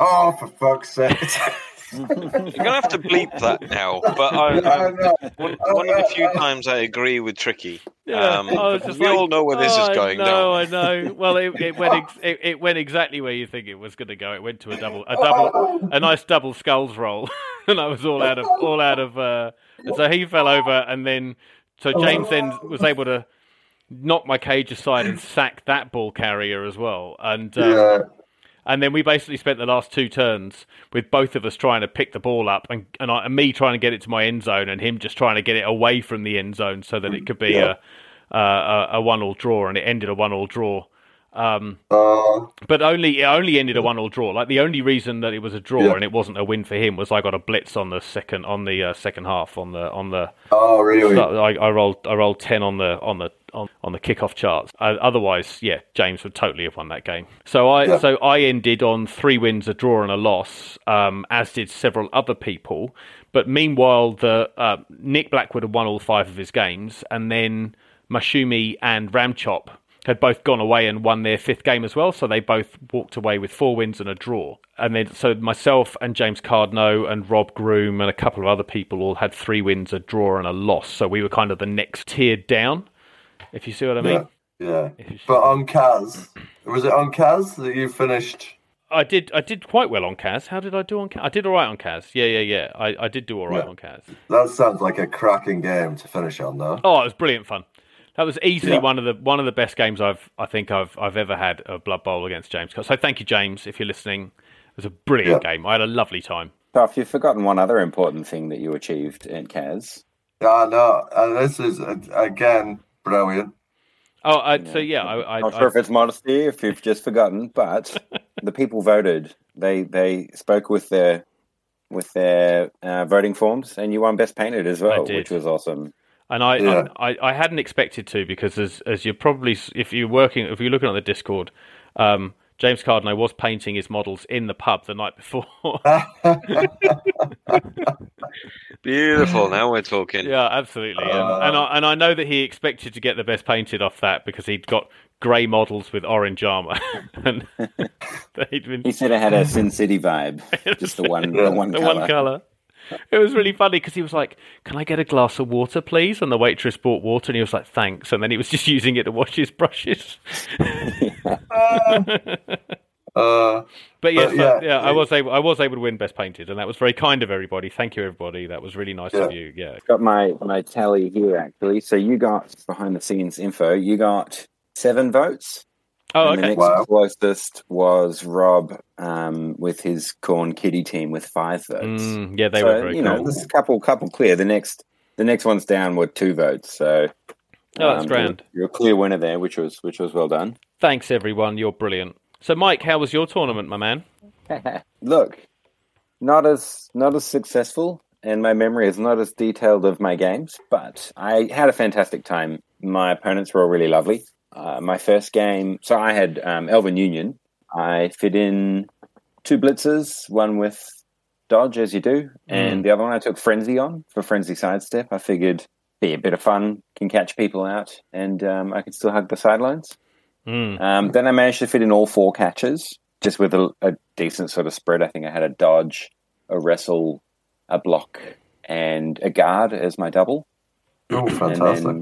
oh, for fuck's sake! You're gonna have to bleep that now. But I, I I, know. one, one of the few times I agree with Tricky. Yeah, Um, I was just we like, all know where this "Oh, is going. I don't know, we? I know. Well, it, it went ex- it, it went exactly where you think it was going to go. It went to a double, a double, a nice double skulls roll, and I was all out of all out of. Uh, and so he fell over, and then so James then was able to knock my cage aside and sack that ball carrier as well, and. Um, Yeah. And then we basically spent the last two turns with both of us trying to pick the ball up and and, I, and me trying to get it to my end zone and him just trying to get it away from the end zone so that it could be Yeah. a, a a one all draw and it ended a one all draw. Um, Oh, but only it only ended a one all draw. Like the only reason that it was a draw Yeah. and it wasn't a win for him was I got a blitz on the second on the uh, second half on the on the oh, really? so I, I rolled I rolled ten on the on the on, on the kickoff charts. Uh, otherwise, yeah, James would totally have won that game. So I Yeah. so I ended on three wins, a draw, and a loss, um, as did several other people. But meanwhile, the uh, Nick Blackwood had won all five of his games, and then Mashumi and Ramchop had both gone away and won their fifth game as well. So they both walked away with four wins and a draw. And then so myself and James Cardno and Rob Groom and a couple of other people all had three wins, a draw, and a loss. So we were kind of the next tier down, if you see what I mean. Yeah, yeah. But on cas, was it on cas that you finished? I did. I did quite well on cas. How did I do on cas? I did all right on cas. Yeah, yeah, yeah. I, I did do all right Yeah. on cas. That sounds like a cracking game to finish on, though. Oh, it was brilliant fun. That was easily Yeah. one of the one of the best games I've I think I've I've ever had a Blood Bowl against James. So thank you, James, if you're listening. It was a brilliant Yeah. game. I had a lovely time. Tough, you've forgotten one other important thing that you achieved at Kaz. Yeah, no, and this is uh, again brilliant. Oh, I, so yeah, I, I, Not I sure if it's modesty, if you've just forgotten, but the people voted. They they spoke with their with their uh, voting forms, and you won best painted as well, which was awesome. And I, Yeah. I, I hadn't expected to because as as you're probably if you're working if you're looking at the Discord, um, James Cardno was painting his models in the pub the night before. Beautiful. Now we're talking. yeah, absolutely. And, Uh. and I and I know that he expected to get the best painted off that because he'd got grey models with orange armor, and he'd been He said it had a Sin City vibe, just the one the one the color. one color. It was really funny because he was like, "Can I get a glass of water, please?" And the waitress brought water, and he was like, "Thanks." And then he was just using it to wash his brushes. Uh, But yes, But, yeah, yeah, I was able I was able to win best painted, and that was very kind of everybody. Thank you, everybody. That was really nice of you. Yeah, Got my my tally here actually. So you got behind the scenes info. You got seven votes. Oh, and the okay. next Wow. closest was Rob um, with his Khorne Kitty team with five votes. Mm, yeah, they so, were very you know, cool. this is a couple couple clear. The next the next one's down with two votes. So Oh, that's um, grand. You're, you're a clear winner there, which was which was well done. Thanks, everyone. You're brilliant. So, Mike, how was your tournament, my man? Look, not as not as successful, and my memory is not as detailed of my games, but I had a fantastic time. My opponents were all really lovely. Uh, my first game, so I had um, Elven Union. I fit in two blitzes, one with dodge as you do, and the other one I took frenzy on for frenzy sidestep. I figured be a bit of fun, can catch people out, and um, I could still hug the sidelines. Mm. Um, then I managed to fit in all four catches, just with a, a decent sort of spread. I think I had a dodge, a wrestle, a block, and a guard as my double, Oh, and fantastic.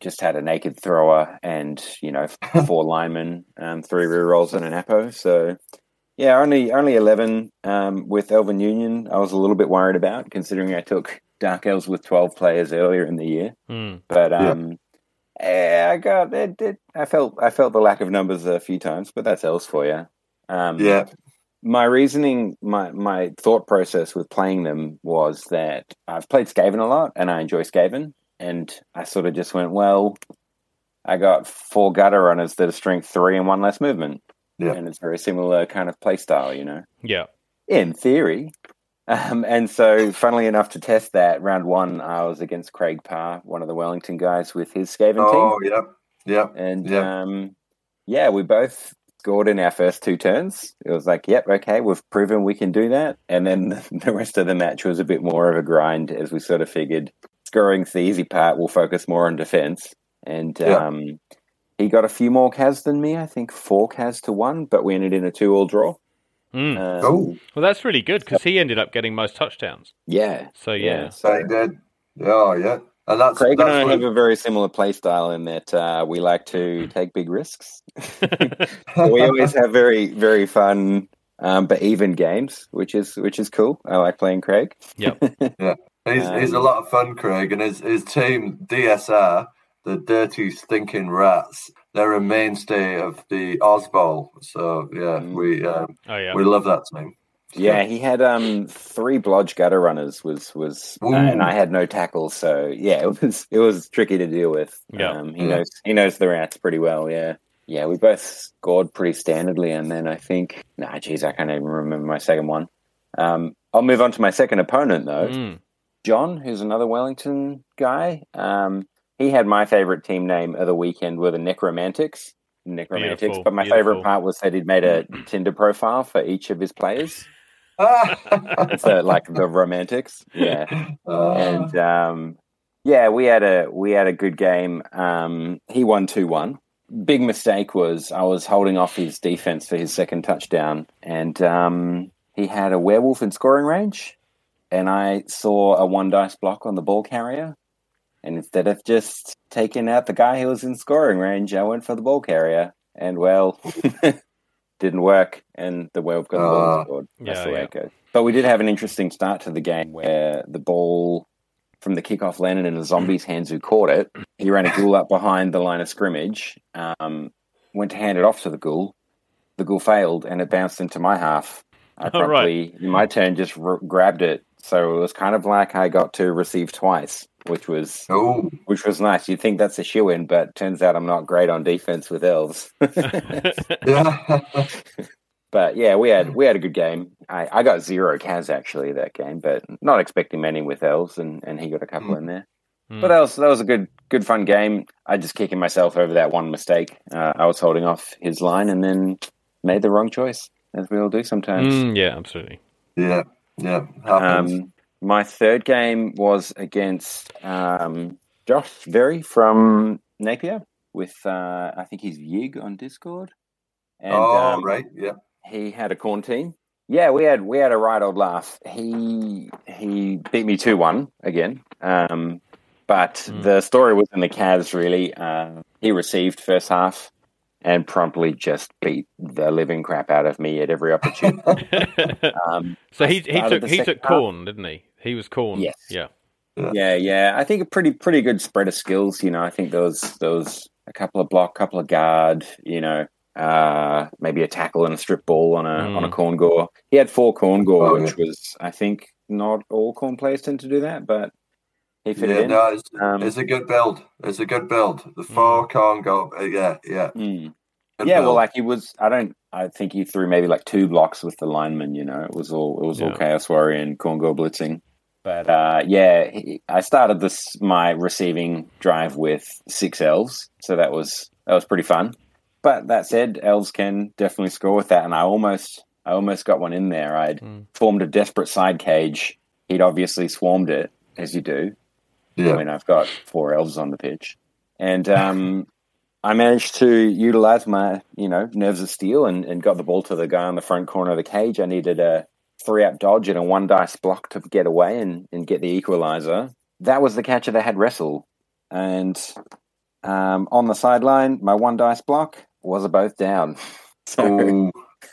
Just had a naked thrower and you know four linemen, um, three rerolls, and an apo. So yeah, only only eleven um, with Elven Union. I was a little bit worried about considering I took Dark Elves with twelve players earlier in the year. Mm. But Yeah. um, eh, I got it, it. I felt I felt the lack of numbers a few times, but that's else for you. Um, yeah, my reasoning, my my thought process with playing them was that I've played Skaven a lot, and I enjoy Skaven, and I sort of just went, well, I got four gutter runners that are strength three and one less movement, Yeah. and it's very similar kind of play style, you know Yeah. in theory. Um, and so, funnily enough, to test that round one, I was against Craig Parr, one of the Wellington guys with his Skaven oh, team, yeah, yeah, and yeah. um, yeah, we both scored in our first two turns. It was like, yep, okay, we've proven we can do that. And then the rest of the match was a bit more of a grind, as we sort of figured scoring's the easy part. We'll focus more on defense. And Yeah. um, he got a few more Cas than me, I think four Cas to one, but we ended in a two-all draw. Mm. Um, Oh. Well, that's really good because he ended up getting most touchdowns. yeah, So, yeah. so- I did. Oh, yeah. And that's, Craig and that's I what- have a very similar play style in that uh, we like to take big risks. we always have very, very fun um, but even games, which is which is cool. I like playing Craig. Yep. He's, he's a Um, lot of fun, Craig, and his, his team, DSR, the Dirty Stinking Rats, they're a mainstay of the Oz Bowl. So, yeah, Mm. we um, Oh, yeah. we love that team. Yeah, he had um, three blodge gutter runners was was, Ooh. and I had no tackles, so yeah, it was it was tricky to deal with. Yeah. um, he Yeah. knows he knows the rats pretty well. Yeah, yeah, we both scored pretty standardly, and then I think nah, geez, I can't even remember my second one. Um, I'll move on to my second opponent though. Mm. John, who's another Wellington guy. Um, he had my favorite team name of the weekend were the Necromantics. Necromantics, Beautiful, but my beautiful. favorite part was that he'd made a Tinder profile for each of his players. So like the Romantics, yeah. Uh, And um, yeah, we had a we had a good game. Um, he won two one. Big mistake was I was holding off his defense for his second touchdown, and um, he had a werewolf in scoring range, and I saw a one dice block on the ball carrier, and instead of just taking out the guy who was in scoring range, I went for the ball carrier, and well, didn't work, and the werewolf got the ball Ah. and scored. That's Yeah, the way yeah. it goes. But we did have an interesting start to the game where the ball from the kickoff landed in a zombie's hands who caught it. He ran a ghoul up behind the line of scrimmage, um, went to hand it off to the ghoul. The ghoul failed and it bounced into my half. I Oh, right. probably, in my turn, just r- grabbed it. So it was kind of like I got to receive twice, which was oh, which was nice. You'd think that's a shoe in, but turns out I'm not great on defense with elves. But yeah, we had we had a good game. I, I got zero cas actually that game, but not expecting many with elves, and, and he got a couple in there. Mm. But that was that was a good good fun game. I just kicking myself over that one mistake. Uh, I was holding off his line and then made the wrong choice, as we all do sometimes. Mm, yeah, absolutely. yeah, yeah. Um, my third game was against um, Josh Very from Napier with uh, I think he's Yig on Discord. And, oh, um, right, yeah. he had a Khorne team. Yeah, we had we had a right old laugh. He he beat me two one again. Um, but Mm. the story was in the Cas. Really, uh, he received first half and promptly just beat the living crap out of me at every opportunity. um, so he he took he second took half. Khorne, didn't he? He was Khorne. Yes. Yeah. yeah, yeah, I think a pretty pretty good spread of skills. You know, I think there was there was a couple of block, couple of guard. You know, uh, maybe a tackle and a strip ball on a Mm. on a Khorngor. He had four Khorngor, Oh, which was I think not all Khorne players tend to do that, but he fit it Yeah, in. no, it's, Um, it's a good build. It's a good build. The four Khorngor, uh, yeah, yeah. Mm. Yeah, well, like he was. I don't. I think he threw maybe like two blocks with the lineman. You know, it was all it was all chaos warrior and Khorngor blitzing. But uh, yeah, he- I started this my receiving drive with six elves, so that was that was pretty fun. But that said, elves can definitely score with that, and I almost I almost got one in there. I'd Mm. formed a desperate side cage. He'd obviously swarmed it as you do. Yeah. when I've got four elves on the pitch. And um, I managed to utilize my, you know, nerves of steel and, and got the ball to the guy on the front corner of the cage. I needed a three up dodge and a one dice block to get away and, and get the equalizer. That was the catcher that had wrestle. And um, on the sideline, my one dice block was a both down. So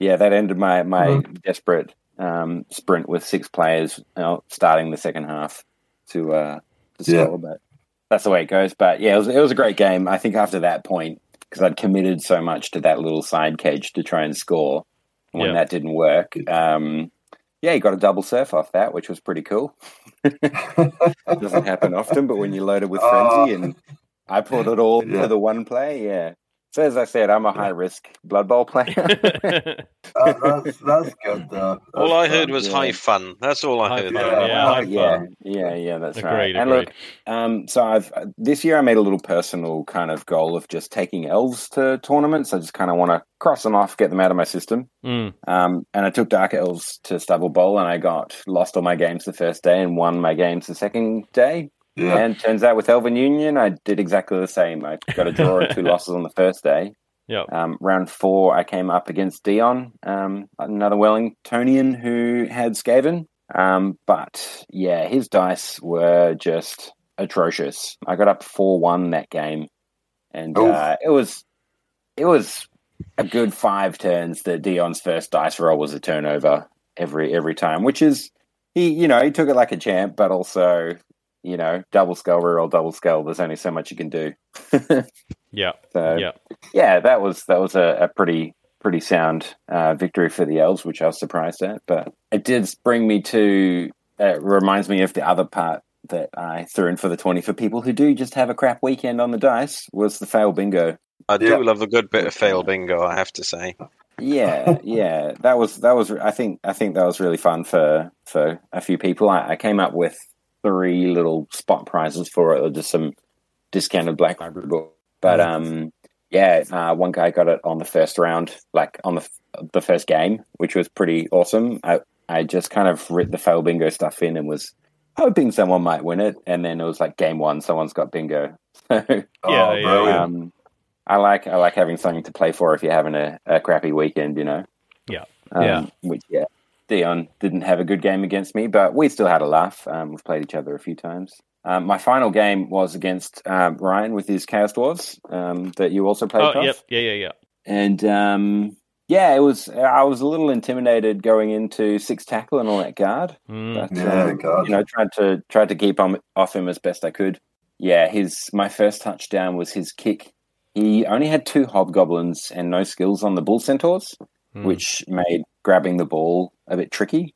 yeah, that ended my my Mhm. desperate um, sprint with six players uh, starting the second half to uh, to Yeah. score. But that's the way it goes. But yeah, it was it was a great game. I think after that point, because I'd committed so much to that little side cage to try and score, when Yeah. that didn't work, um, yeah, you got a double surf off that, which was pretty cool. It doesn't happen often, but when you load it with frenzy Oh. and I put it all Yeah. to the one play, yeah. So as I said, I'm a high risk Blood Bowl player. Uh, that's that's good though. All That's I heard was yeah. high fun. That's all I High heard. fun, there. yeah, high yeah, yeah, yeah, that's right. Agreed, And look, um, so I've this year I made a little personal kind of goal of just taking elves to tournaments. I just kind of want to cross them off, get them out of my system. Mm, Um, and I took Dark Elves to Stubble Bowl, and I got lost all my games the first day and won my games the second day. Yeah. And turns out with Elven Union, I did exactly the same. I got a draw and two losses on the first day. yeah. Um, round four, I came up against Dion, um, another Wellingtonian who had Skaven. Um, but yeah, his dice were just atrocious. I got up four one that game, and uh, it was it was a good five turns that Dion's first dice roll was a turnover every every time, which is he you know he took it like a champ, but also you know double skull reroll, double scale. There's only so much you can do. Yeah. so Yeah. yeah, that was that was a, a pretty pretty sound uh, victory for the elves, which I was surprised at. But it did bring me to uh, reminds me of the other part that I threw in for the twenty for people who do just have a crap weekend on the dice was the fail bingo. I do Yeah. love a good bit of fail bingo. I have to say. Yeah, yeah, that was that was. I think I think that was really fun for for a few people. I, I came up with three little spot prizes for it, or just some discounted Black Library book. But um, yeah, uh, one guy got it on the first round, like on the the first game, which was pretty awesome. I I just kind of writ the fail bingo stuff in and was hoping someone might win it, and then it was like game one, someone's got bingo. Oh, Yeah, yeah, um, I like I like having something to play for if you're having a, a crappy weekend, you know. Yeah. Um, Yeah. Which yeah, Dion didn't have a good game against me, but we still had a laugh. Um, we've played each other a few times. Um, my final game was against um, Ryan with his Chaos Dwarves um, that you also played. Oh, Toff. yep. Yeah, yeah, yeah. And um, yeah, it was. I was a little intimidated going into six tackle and all that guard. Mm, But, Yeah, um, God. you know, tried to tried to keep on off him as best I could. Yeah, his my first touchdown was his kick. He only had two hobgoblins and no skills on the bull centaurs, mm. which made grabbing the ball a bit tricky.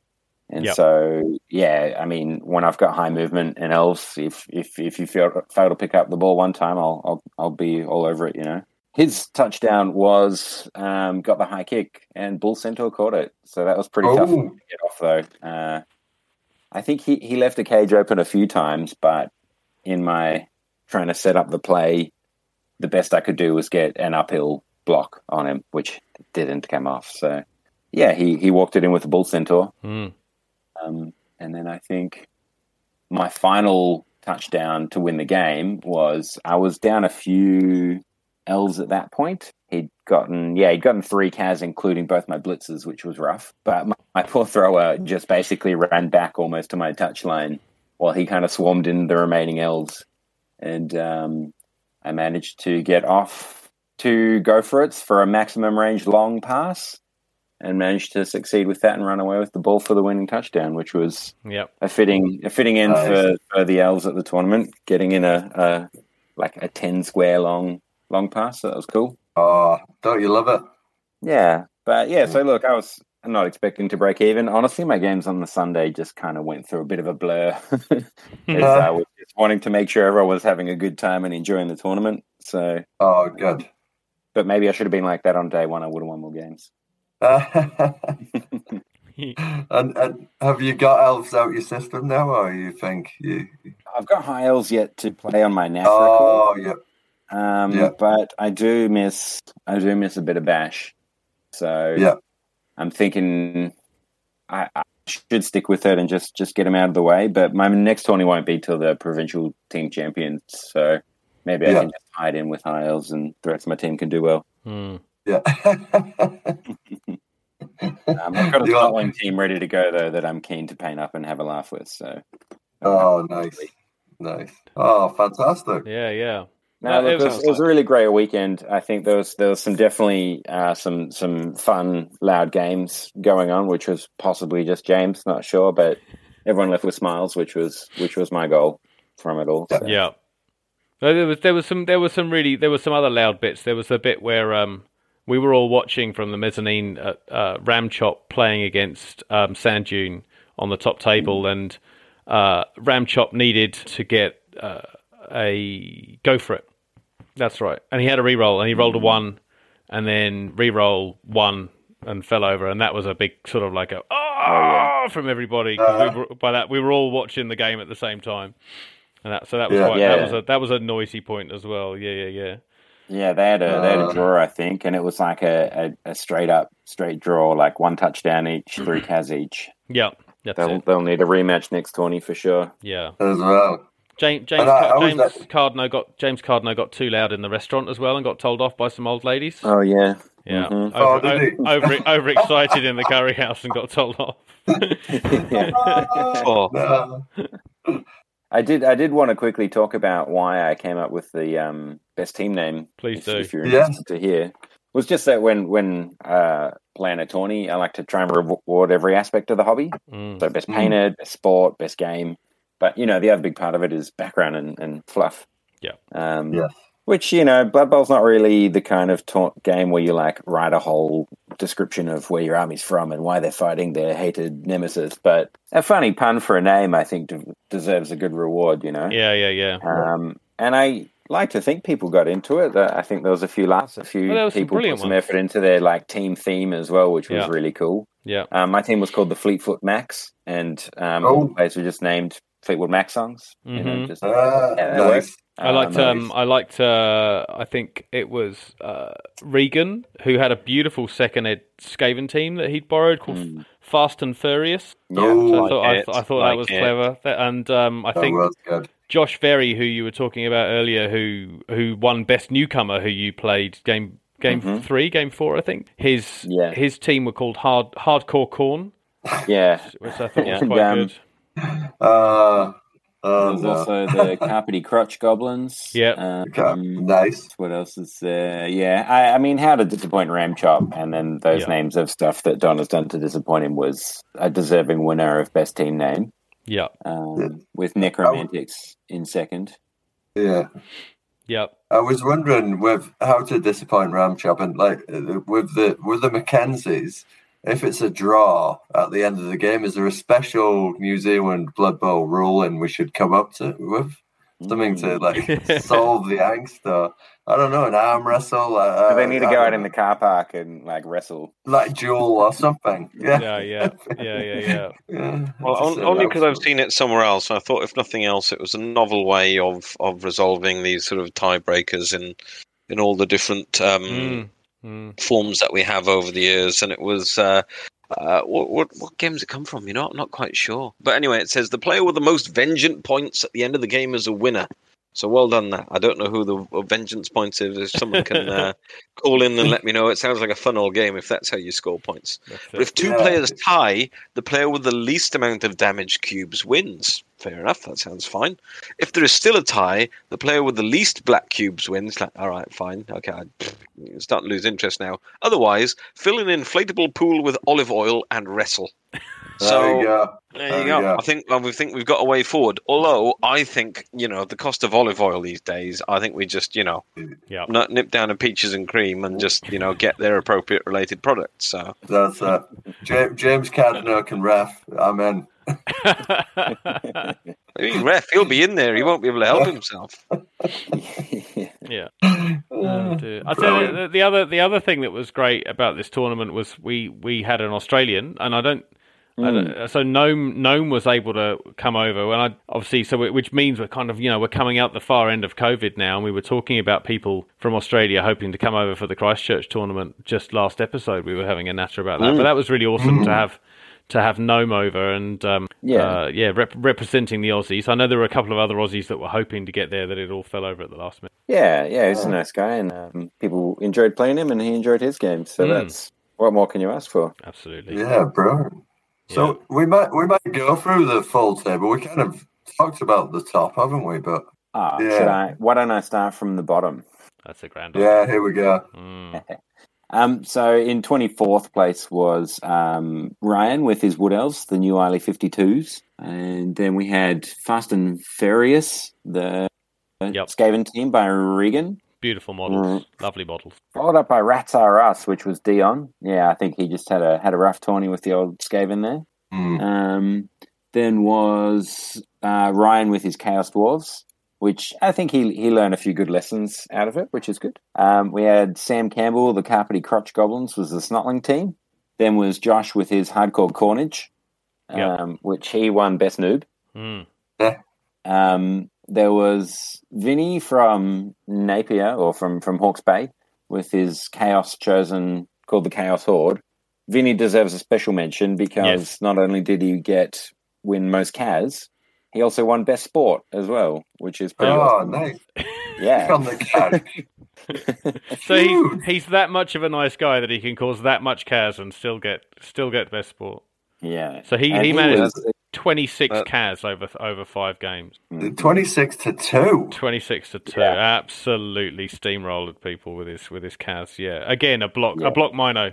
And Yep. so, yeah, I mean, when I've got high movement and elves, if if if you fail, fail to pick up the ball one time, I'll I'll I'll be all over it. You know, his touchdown was um, got the high kick and bull centaur caught it, so that was pretty tough Oh. to get off though. Uh, I think he, he left a cage open a few times, but in my trying to set up the play, the best I could do was get an uphill block on him, which didn't come off. So, yeah, he, he walked it in with a bull centaur. Mm. Um, and then I think my final touchdown to win the game was I was down a few elves at that point. He'd gotten, yeah, he'd gotten three cas, including both my blitzes, which was rough. But my, my poor thrower just basically ran back almost to my touchline while he kind of swarmed in the remaining elves. And um, I managed to get off to go for it for a maximum range long pass and managed to succeed with that and run away with the ball for the winning touchdown, which was Yep. a fitting a fitting end Nice. for, for the elves at the tournament, getting in a, a like a ten square long long pass. So that was cool. Oh, don't you love it? Yeah, but yeah. So hmm. look, I was not expecting to break even. Honestly, my games on the Sunday just kind of went through a bit of a blur. Hmm. As I uh. was just wanting to make sure everyone was having a good time and enjoying the tournament. So Oh, good. but maybe I should have been like that on day one. I would have won more games. and, and have you got elves out your system now, or you think you? I've got high elves yet to play on my NAF Oh, record, yeah. um, yeah. but I do miss I do miss a bit of bash. So Yeah. I'm thinking I, I should stick with it and just just get them out of the way. But my next tourney won't be till the provincial team champions, so maybe I can just hide in with high elves and the rest of my team can do well. Hmm. Yeah. Um, I've got a You are- Scotland team ready to go though that I'm keen to paint up and have a laugh with. So oh, nice, nice. Oh, fantastic. Yeah, yeah. No, No, look, it it, was, was it was a really great weekend. I think there was there was some definitely uh, some some fun, loud games going on, which was possibly just James, not sure, but everyone left with smiles, which was which was my goal from it all. So. Yeah. There was there was some there was some really there was some other loud bits. There was a bit where um we were all watching from the mezzanine uh, uh, Ramchop playing against um, Sand Dune on the top table, and uh, Ramchop needed to get uh, a go for it. That's right, and he had a re-roll, and he rolled a one, and then re-roll one and fell over, and that was a big sort of like a oh, from everybody 'cause we were, by that we were all watching the game at the same time. And that, so that was Yeah. quite, that Yeah. was a that was a noisy point as well. Yeah, yeah, yeah. Yeah, they had a they had a draw, I think, and it was like a, a, a straight up straight draw, like one touchdown each, three cas each. Yeah, that's They'll it. they'll need a rematch next tourney for sure. Yeah, As well. James James I- I James at- Cardno got James Cardno got too loud in the restaurant as well and got told off by some old ladies. Oh yeah, yeah, mhm. Oh, over, did he? over overexcited in the curry house and got told off. yeah. Oh. No. I did. I did want to quickly talk about why I came up with the um, best team name. Please if, do. if you're Yeah. interested to hear. It was just that when when uh, playing a tourney, I like to try and reward every aspect of the hobby. Mm. So best Mm. painted, best sport, best game. But you know, the other big part of it is background and, and fluff. Yeah. Um, Yes. Which you know, Blood Bowl's not really the kind of ta- game where you like write a whole description of where your army's from and why they're fighting their hated nemesis. But a funny pun for a name, I think, de- deserves a good reward. You know. Yeah, yeah, yeah. Um, and I like to think people got into it. Uh, I think there was a few laughs, a few Well, there some people put some ones. effort into their like team theme as well, which was Yeah. really cool. Yeah. Um, my team was called the Fleetfoot Max, and um, Oh. all the players were just named Fleetwood Mac songs. You know, Mhm. just Ah, Yeah, that nice. Works. I liked Um, um I liked uh I think it was uh Regan who had a beautiful second ed Skaven team that he'd borrowed called Mm. Fast and Furious. yeah, Oh, So I Like thought I, it, I thought like that was it. clever. And um I That think. Josh Ferry, who you were talking about earlier, who who won best newcomer, who you played game game Mhm. three, game four, I think. His Yeah. his team were called Hard Hardcore Khorne, yeah. which I thought Yeah. was quite And, good. Uh, There oh, was no. also the Carpety Crotch Goblins. Yeah. Okay, Um, nice. what else is there? Yeah, I, I mean, how to disappoint Ramchop, and then those Yeah. names of stuff that Don has done to disappoint him was a deserving winner of best team name, Yeah, um, with Necromantics in second. Yeah. Yep. I was wondering with how to disappoint Ram Ramchop and like uh, with the with the Mackenzies, if it's a draw at the end of the game, is there a special New Zealand Blood Bowl ruling we should come up to with something to like solve the angst or I don't know an arm wrestle? Uh, Do they need to I go out in the car park and like wrestle. like duel or something. Yeah, Yeah, yeah, yeah, yeah, yeah. yeah. Well, on, uh, only because I've seen it somewhere else. I thought, if nothing else, it was a novel way of, of resolving these sort of tiebreakers in in all the different um, Mm, mm. forms that we have over the years. And it was uh, uh, what, what what game does it come from? You know, I'm not quite sure. But anyway, it says the player with the most vengeant points at the end of the game is a winner. So well done. That I don't know who the vengeance points is. If someone can uh, call in and let me know, it sounds like a fun old game if that's how you score points. That's But if two Yeah. players tie, the player with the least amount of damage cubes wins. Fair enough, that sounds fine. If there is still a tie, the player with the least black cubes wins. Like, all right, fine. Okay, I, pfft, you're starting to lose interest now. Otherwise, fill an inflatable pool with olive oil and wrestle. There So you go. there There you you go. go. I think well, we think we've got a way forward. Although I think you know the cost of olive oil these days. I think we just you know Yeah. nut- nip down a peaches and cream and just you know get their appropriate related products. So That's uh, it. James, James Cardno can ref. I'm in. I mean, ref, he'll be in there. He won't be able to help himself. Yeah. Oh, oh dear. I tell you, the, the other the other thing that was great about this tournament was we we had an Australian, and I don't. I don't- so Gnome Gnome was able to come over, and I obviously so it- which means we're kind of you know we're coming out the far end of COVID now, and we were talking about people from Australia hoping to come over for the Christchurch tournament. Just last episode, we were having a natter about that, but that was really awesome to have to have Gnome over and um, Yeah. uh, yeah, rep- representing the Aussies. I know there were a couple of other Aussies that were hoping to get there, that it all fell over at the last minute. Yeah, yeah, he's a nice guy, and um, people enjoyed playing him, and he enjoyed his game. So Mm. that's what more can you ask for? Absolutely. Yeah, bro. So we might we might go through the full table. We kind of talked about the top, haven't we? But Ah, Yeah. should I? Why don't I start from the bottom? That's a grand. yeah, here we go. Mm. Um, so in 24th place was um, Ryan with his Wood Elves, the new Eiley 52s. And then we had Fast and Furious, the Yep. Skaven team by Regan. Beautiful models, Mm. lovely models. Followed up by Rats Are Us, which was Dion. Yeah, I think he just had a had a rough tourney with the old Skaven there. Mm. Um, then was uh, Ryan with his Chaos Dwarves, which I think he he learned a few good lessons out of it, which is good. Um, we had Sam Campbell, the Carpety Crotch Goblins, was the Snotling team. Then was Josh with his Hardcore Cornage, Yep. um, which he won Best Noob. Mm. Um, there was Vinny from Napier or from from Hawke's Bay with his Chaos chosen called the Chaos Horde. Vinny deserves a special mention because Yes. not only did he get win most cas, he also won Best Sport as well, which is pretty Oh, awesome. nice. Yeah, On the couch. So he's, he's that much of a nice guy that he can cause that much cas and still get still get best sport. yeah. So he, And he managed was- twenty six That- cas over over five games, Twenty six to two. twenty six to two. Yeah. Absolutely steamrolled people with his with his cas. Yeah, again a block Yeah. a block Mino.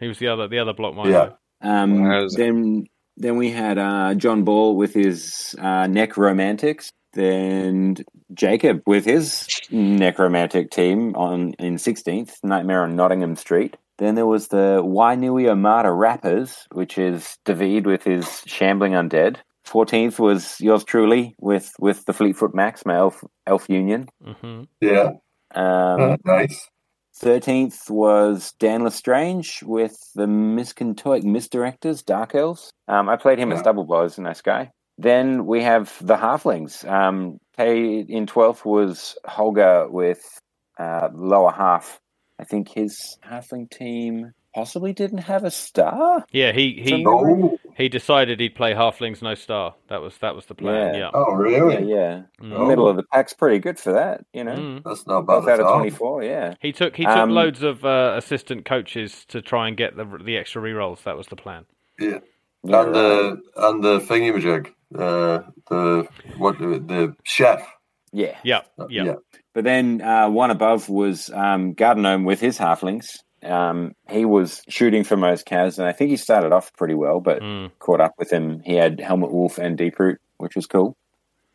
He was the other the other block Mino. Yeah. Um, How's then then we had uh, John Ball with his uh, Necromantics. Then Jacob with his Necromantic team on in 16th, Nightmare on Nottingham Street. Then there was the Wainuiomata Rappers, which is David with his Shambling Undead. 14th was yours truly with, with the Fleetfoot Max, my Elf, elf Union. hmm Yeah. Um, Uh, nice. Thirteenth was Dan Lestrange with the Miskatonic Misdirectors, Dark Elves. Um, I played him as double blow, he's a nice guy. Then we have the Halflings. Um, K in twelfth was Holger with uh, lower half. I think his Halfling team possibly didn't have a star. Yeah, he he Oh, he decided he'd play halflings no star. That was that was the plan. Yeah. Yeah. oh, really? yeah. Mm. Middle of the pack's pretty good for that, you know. Mm. That's not Both bad out at of twenty-four, yeah. He took he took Um, loads of uh, assistant coaches to try and get the the extra rerolls. That was the plan. Yeah. Yeah, and the and the thingamajig, uh, the what the, the chef. yeah. Yeah, Uh, yeah. But then uh, one above was um, Garden Gnome with his halflings. Um, he was shooting for most cas, and I think he started off pretty well, but Mm. caught up with him. He had Helmut Wulf and Deep Root, which was cool.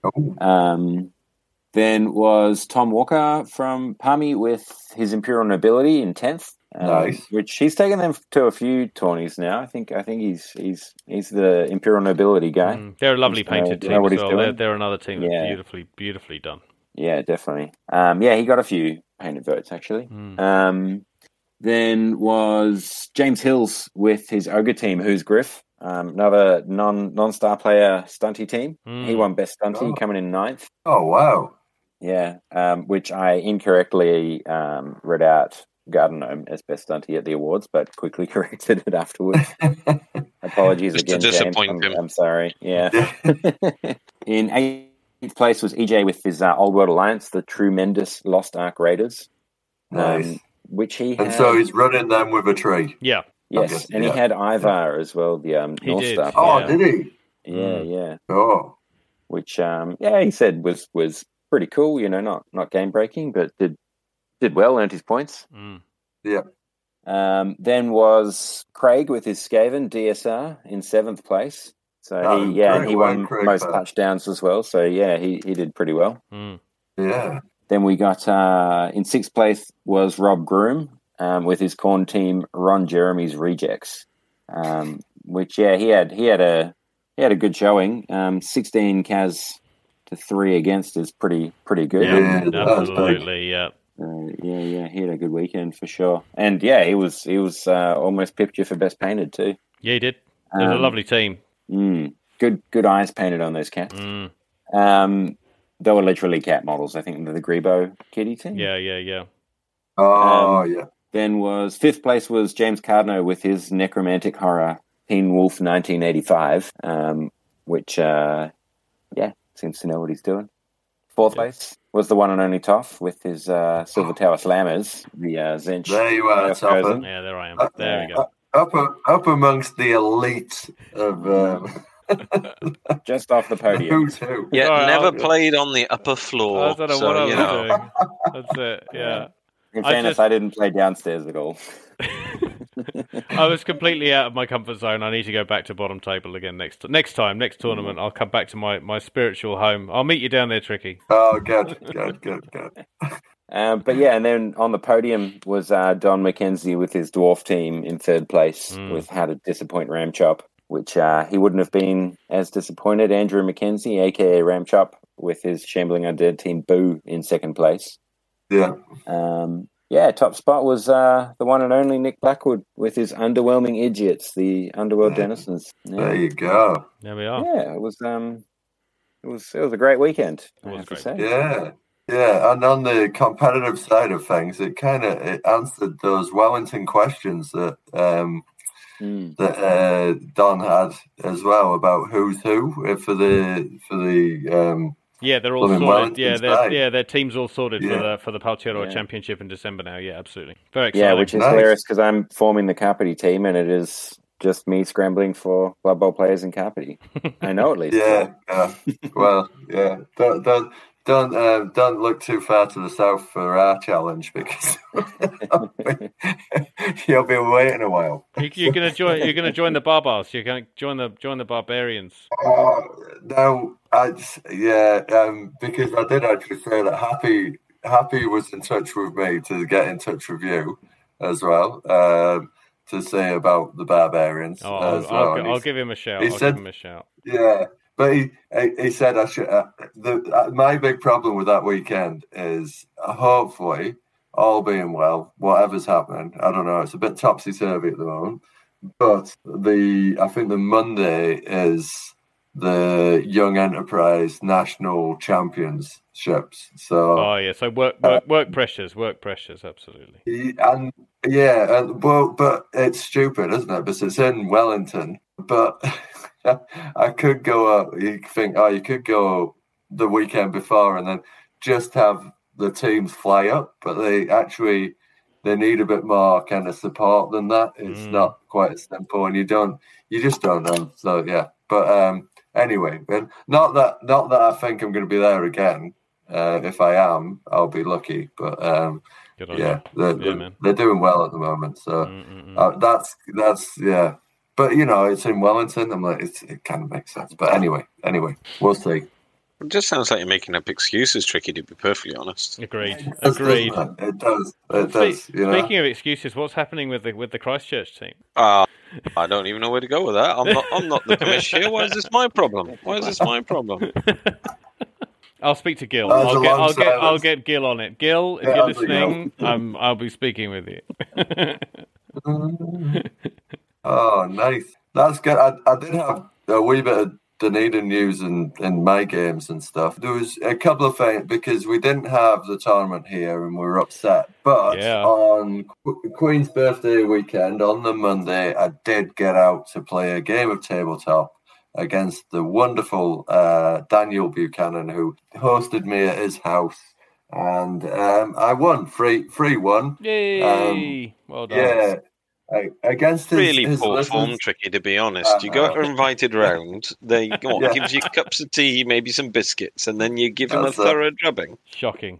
Oh, Um, then was Tom Walker from Palmy with his Imperial Nobility in tenth. Um, Nice. Which he's taken them to a few tourneys now. I think. I think he's he's he's the Imperial Nobility guy. Mm. They're a lovely Just, painted know team as well. They're, they're another team that's beautifully beautifully done. Yeah, definitely. Um, yeah, he got a few painted votes actually. Mm. Um, then was James Hills with his ogre team, who's Griff, um, another non non star player stunty team. He Mm. won best stunty, Oh. coming in ninth. oh wow. Yeah, um, which I incorrectly um, read out Garden Gnome as best stunty at the awards, but quickly corrected it afterwards. Apologies Just to again, James. disappoint I'm. I'm sorry. Yeah. in eighth place was EJ with his uh, Old World Alliance, the Tremendous Lost Ark Raiders, nice. um, which he had. and so he's running them with a tree. Yeah, Yes, Okay, and he had Ivar as well, the um, He North did. Star. Oh, Yeah. did he? Yeah, Mm. yeah. Oh, Which, um, yeah, he said was was pretty cool. You know, not not game breaking, but did did well, earned his points. Mm. Um, then was Craig with his Skaven DSR in seventh place. So Oh, he, yeah, and he work, won Craig, most man. touchdowns as well. So yeah, he he did pretty well. Mm. yeah. Then we got uh, in sixth place was Rob Groom um, with his Khorne team Ron Jeremy's Rejects, um, which yeah he had he had a he had a good showing. Um, Sixteen cas to three against is pretty pretty good. Yeah, Yeah, that was big. absolutely. Yeah. Uh, yeah, yeah, he had a good weekend for sure. And yeah, he was he was uh, almost pipped you for best painted too. Yeah, he did. It was a Um, lovely team. Mm, good good eyes painted on those cats. Mm. Um, they were literally cat models. I think the Grebo kitty team. Yeah, yeah, yeah. Oh Um, yeah. Then was fifth place was James Cardno with his necromantic horror Teen Wolf 1985, um, which uh, yeah seems to know what he's doing. Fourth Yeah. place was the one and only Toff with his uh, Silver Tower Slammers, the uh, Tzeentch. There you are, Playoff Topper. Frozen. Yeah, there I am. Uh, There we go. Up up amongst the elite of um, just off the podium. who's who. Yeah, Sorry, never I'll- played on the upper I floor. don't know so, what I was you know. doing. That's it. Yeah. In I fairness, just- I didn't play downstairs at all. I was completely out of my comfort zone. I need to go back to bottom table again next next time, next tournament. I'll come back to my, my spiritual home. I'll meet you down there, Tricky. Oh, good, good, good, good. Um, but yeah, and then on the podium was uh, Don McKenzie with his dwarf team in third place Mm. with How to Disappoint Ramchop, which uh, he wouldn't have been as disappointed. Andrew McKenzie, aka Ramchop, with his Shambling Undead team Boo in second place. Yeah, Um, yeah, top spot was uh, the one and only Nick Blackwood with his Underwhelming Idiots, the Underworld Yeah. Denizens. there you go. There we are. yeah, it was um, it was it was a great weekend. It was great. Yeah, yeah. And on the competitive side of things, it kind of it answered those Wellington questions that um, Mm. that uh, Don had as well about who's who for the for the um, Yeah, they're all sorted. Wellington's Yeah, they're, yeah, their team's all sorted for the for the Powtearoa Yeah. Championship in December now. Yeah, absolutely. Very exciting. Yeah, which is Nice. hilarious because I'm forming the Kapiti team and it is just me scrambling for Blood Bowl players in Kapiti. I know at least. yeah, yeah. Well, yeah. Don't don't don't um, don't look too far to the south for our challenge because you'll be waiting a while. You- You're gonna join. You're gonna join the Barbars. You're gonna join the join the Barbarians. Uh, no, I just- yeah, um, because I did actually say that Happy Happy was in touch with me to get in touch with you as well um, to say about the barbarians Oh, I'll, as I'll, well. And I'll give him a shout. he I'll said- give him a shout. yeah, but he he, said I should. Uh, the uh, my big problem with that weekend is uh, hopefully all being well, whatever's happening. I don't know. It's a bit topsy turvy at the moment, but the I think the Monday is the Young Enterprise National Championships. So Oh yeah. So work Uh, work, work pressures. Work pressures. Absolutely. and yeah, and well, but it's stupid, isn't it? Because it's in Wellington. But I could go up. You think, oh, you could go the weekend before and then just have the teams fly up. But they actually they need a bit more kind of support than that. It's Mm. not quite as simple, and you don't, you just don't know. So yeah, but um, anyway, and not that not that I think I'm going to be there again. Uh, if I am, I'll be lucky. But um, yeah, they're, Yeah, they're, they're doing well at the moment. So uh, that's that's yeah. But you know, it's in Wellington. I'm like, it's, it kind of makes sense. But anyway, anyway, we'll see. It just sounds like you're making up excuses, Tricky, to be perfectly honest. Agreed. It does, Agreed. doesn't It It does. It Spe- does. You know. Speaking of excuses, what's happening with the with the Christchurch team? Uh, I don't even know where to go with that. I'm not. I'm not the commissioner. Why is this my problem? Why is this my problem? I'll speak to Gil. That I'll get, I'll get, I'll get Gil on it. Gil, if Yeah, you're I'll bring listening, um, I'll be speaking with you. oh, nice. That's good. I, I did have a wee bit of Dunedin news in, in my games and stuff. There was a couple of things because we didn't have the tournament here and we were upset. But Yeah. on Qu- Queen's birthday weekend, on the Monday, I did get out to play a game of tabletop against the wonderful uh, Daniel Buchanan, who hosted me at his house. And um, I won, free, free one. Yay! well done. Yeah, I, against his, Really his poor lizards. form, Tricky, to be honest. You got invited round. They what, Yeah. gives you cups of tea, maybe some biscuits, and then you give him a That's thorough drubbing. Shocking.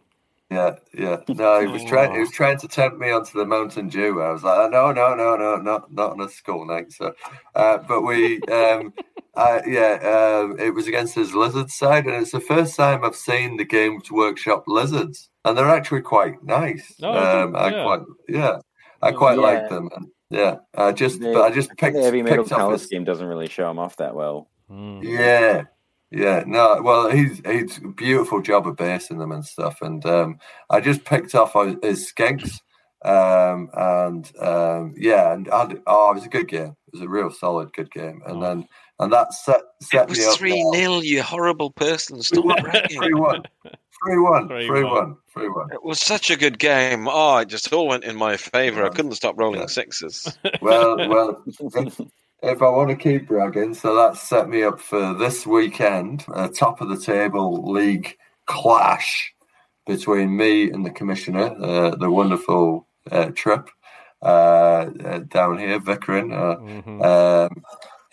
Yeah, yeah. No, he was trying. He was trying to tempt me onto the Mountain Dew. I was like, no, no, no, no, not not on a school night. So, uh, but we, um, I, yeah, um, it was against his lizard side, and it's the first time I've seen the Games Workshop lizards, and they're actually quite nice. Oh, um, I yeah. quite, yeah, I quite Yeah. like them. And, yeah, I just, The- but I just picked, the heavy metal picked up color his, scheme doesn't really show him off that well. Mm. yeah, Yeah, no, well, he's he's beautiful job of basing them and stuff, and um, I just picked off his skinks, um, and um, yeah, and I had, oh, it was a good game. It was a real solid, good game, and then and that set set It was me up. three 0 You horrible person! Stop bragging. Three one, three one, Three three one. one, three one. It was such a good game. Oh, it just all went in my favour. I couldn't stop rolling Yeah. sixes. Well, well, if, if I want to keep bragging, so that set me up for this weekend, a top of the table league clash between me and the commissioner, uh, the wonderful uh, Trip uh, uh, down here, Vicarin. Uh, Mhm. um,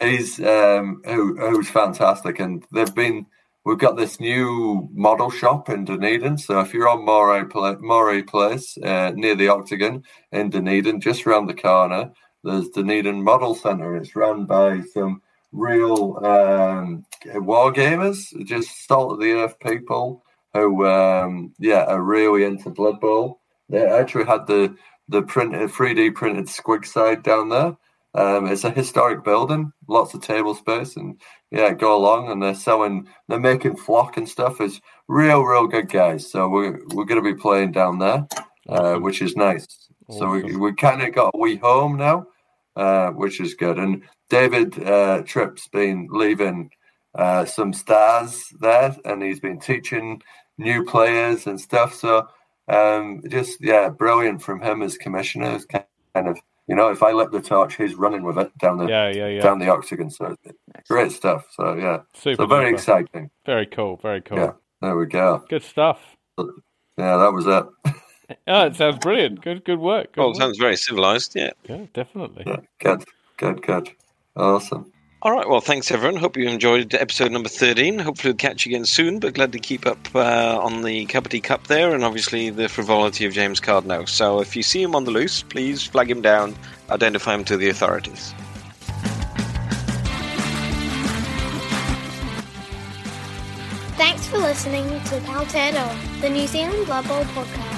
he's um, who, who's fantastic, and they've been. We've got this new model shop in Dunedin. So if you're on Moray, Moray Place uh, near the Octagon in Dunedin, just around the corner, there's Dunedin Model Centre. It's run by some real um, war gamers, just salt of the earth people who, um, yeah, are really into Blood Bowl. They actually had the the printed 3D printed squig side down there. Um, it's a historic building, lots of table space, and yeah, go along. And they're selling, they're making flock and stuff. It's real, real good guys. So we're we're going to be playing down there, uh, which is nice. So we we kind of got a wee home now, uh, which is good. And David uh, Tripp's been leaving uh, some stars there, and he's been teaching new players and stuff. So um, just yeah, brilliant from him as commissioner. Kind of you know, if I let the torch, he's running with it down the Yeah, yeah, yeah. down the octagon. So great stuff. So yeah, Super. so very duper. exciting. Very cool. Very cool. Yeah. There we go. Good stuff. Yeah, that was it. Oh, it sounds brilliant. Good, good work. Good Well, it work. sounds very civilized. Yeah. Yeah, definitely. Yeah, good, good, good. Awesome. All right. Well, thanks everyone. Hope you enjoyed episode number thirteen. Hopefully, we'll catch you again soon. But glad to keep up uh, on the Cupboardy Cup there, and obviously the frivolity of James Cardno. So, if you see him on the loose, please flag him down, identify him to the authorities. Thanks for listening to Powtearoa, the New Zealand Blood Bowl podcast.